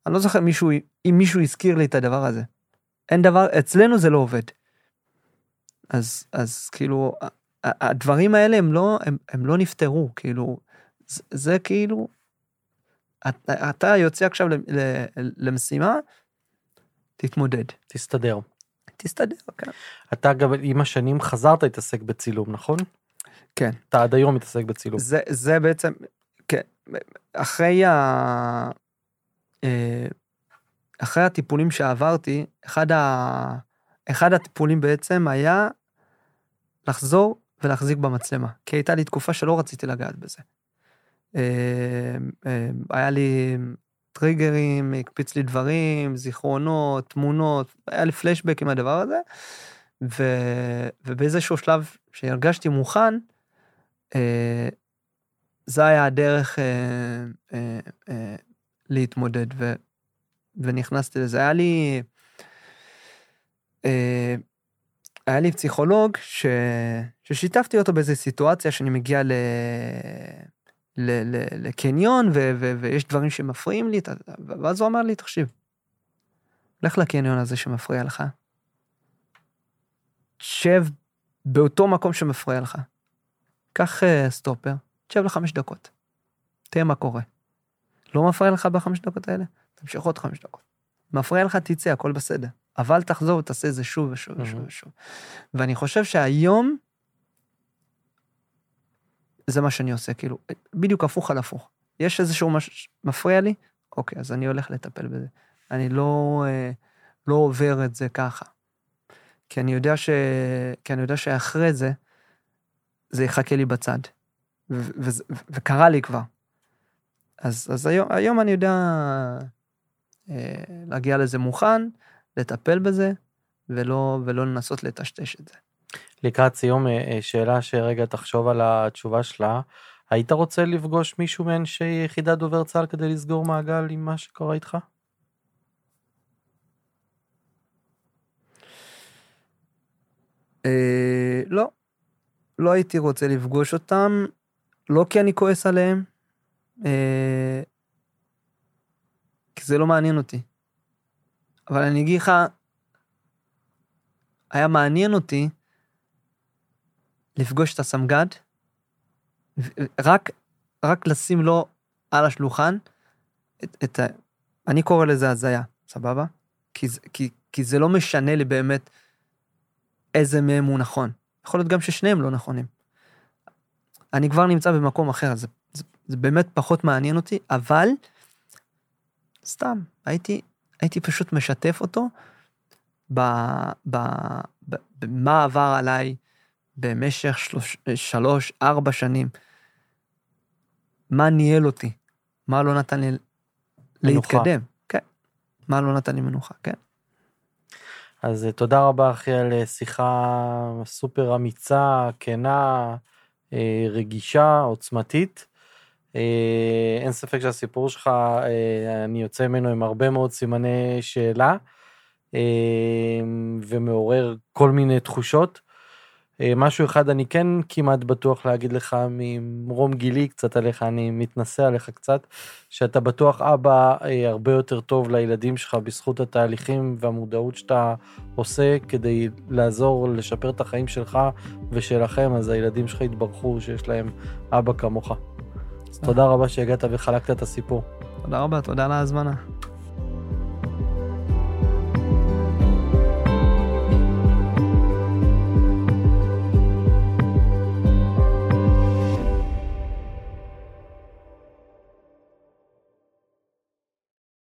אני לא זוכר מישהו, אם מישהו הזכיר לי את הדבר הזה. אין דבר, אצלנו זה לא עובד. אז, אז כאילו, הדברים האלה הם לא, הם, הם לא נפתרו, כאילו, זה, זה כאילו, אתה, אתה יוצא עכשיו למשימה, תתמודד. תסתדר. תסתדר, כן. אתה גם עם השנים חזרת להתעסק בצילום, נכון? כן. אתה עד היום מתעסק בצילום. זה, זה בעצם, כן, אחרי ה... אה, אחרי הטיפולים שעברתי, אחד, ה... אחד הטיפולים בעצם היה לחזור ולהחזיק במצלמה, כי הייתה לי תקופה שלא רציתי לגעת בזה. אה, אה, היה לי טריגרים, הקפיץ לי דברים, זיכרונות, תמונות, היה לי פלשבק עם הדבר הזה, ו, ובאיזשהו שלב שהרגשתי מוכן, אה, זה היה הדרך להתמודד, ו, ונכנסתי לזה. היה לי... היה לי פסיכולוג ש... ששיתפתי אותו באיזה סיטואציה שאני מגיע ל... ל... ל... לקניון ו... ו... ויש דברים שמפריעים לי, ואז הוא אמר לי, תקשיב, לך לקניון הזה שמפריע לך, שב באותו מקום שמפריע לך, קח uh, סטופר, תשב לחמש דקות, תראה מה קורה. לא מפריע לך בחמש דקות האלה? תמשיך עוד חמש דקות. מפריע לך, תצא, הכל בסדר. אבל תחזור ותעשה את זה שוב ושוב ושוב ושוב. ואני חושב שהיום, זה מה שאני עושה, כאילו, בדיוק הפוך על הפוך. יש איזשהו מש... מפריע לי, אוקיי, אז אני הולך לטפל בזה. אני לא, אה, לא עובר את זה ככה. כי אני יודע ש... כי אני יודע שאחרי זה, זה יחכה לי בצד. ו- ו- ו- וקרה לי כבר. אז, אז היום, היום אני יודע אה, להגיע לזה מוכן, לטפל בזה, ולא, ולא לנסות לטשטש את זה. לקראת סיום, אה, אה, שאלה שרגע תחשוב על התשובה שלה. היית רוצה לפגוש מישהו מאנשי יחידת דובר צה"ל כדי לסגור מעגל עם מה שקורה איתך? אה, לא. לא הייתי רוצה לפגוש אותם, לא כי אני כועס עליהם, אה, כי זה לא מעניין אותי. אבל אני אגיד לך, היה מעניין אותי לפגוש את הסמג"ד, רק, רק לשים לו על השולחן את, את ה... אני קורא לזה הזיה, סבבה? כי, כי, כי זה לא משנה לי באמת איזה מהם הוא נכון. יכול להיות גם ששניהם לא נכונים. אני כבר נמצא במקום אחר, זה, זה, זה באמת פחות מעניין אותי, אבל סתם, הייתי, הייתי פשוט משתף אותו במה עבר עליי במשך שלוש, שלוש, ארבע שנים. מה ניהל אותי, מה לא נתן לי מנוחה. להתקדם. כן, מה לא נתן לי מנוחה, כן. אז אה, תודה רבה אחי על אה, שיחה סופר אמיצה, כנה, אה, רגישה, עוצמתית. אין ספק שהסיפור שלך, אני יוצא ממנו עם הרבה מאוד סימני שאלה, ומעורר כל מיני תחושות. אה, משהו אחד אני כן כמעט בטוח להגיד לך ממרום גילי קצת עליך, אני מתנשא עליך קצת, שאתה בטוח אבא אה, הרבה יותר טוב לילדים שלך בזכות התהליכים והמודעות שאתה עושה כדי לעזור לשפר את החיים שלך ושלכם, אז הילדים שלך יתברכו שיש להם אבא כמוך. תודה רבה שהגעת וחלקת את הסיפור. תודה רבה, תודה על ההזמנה.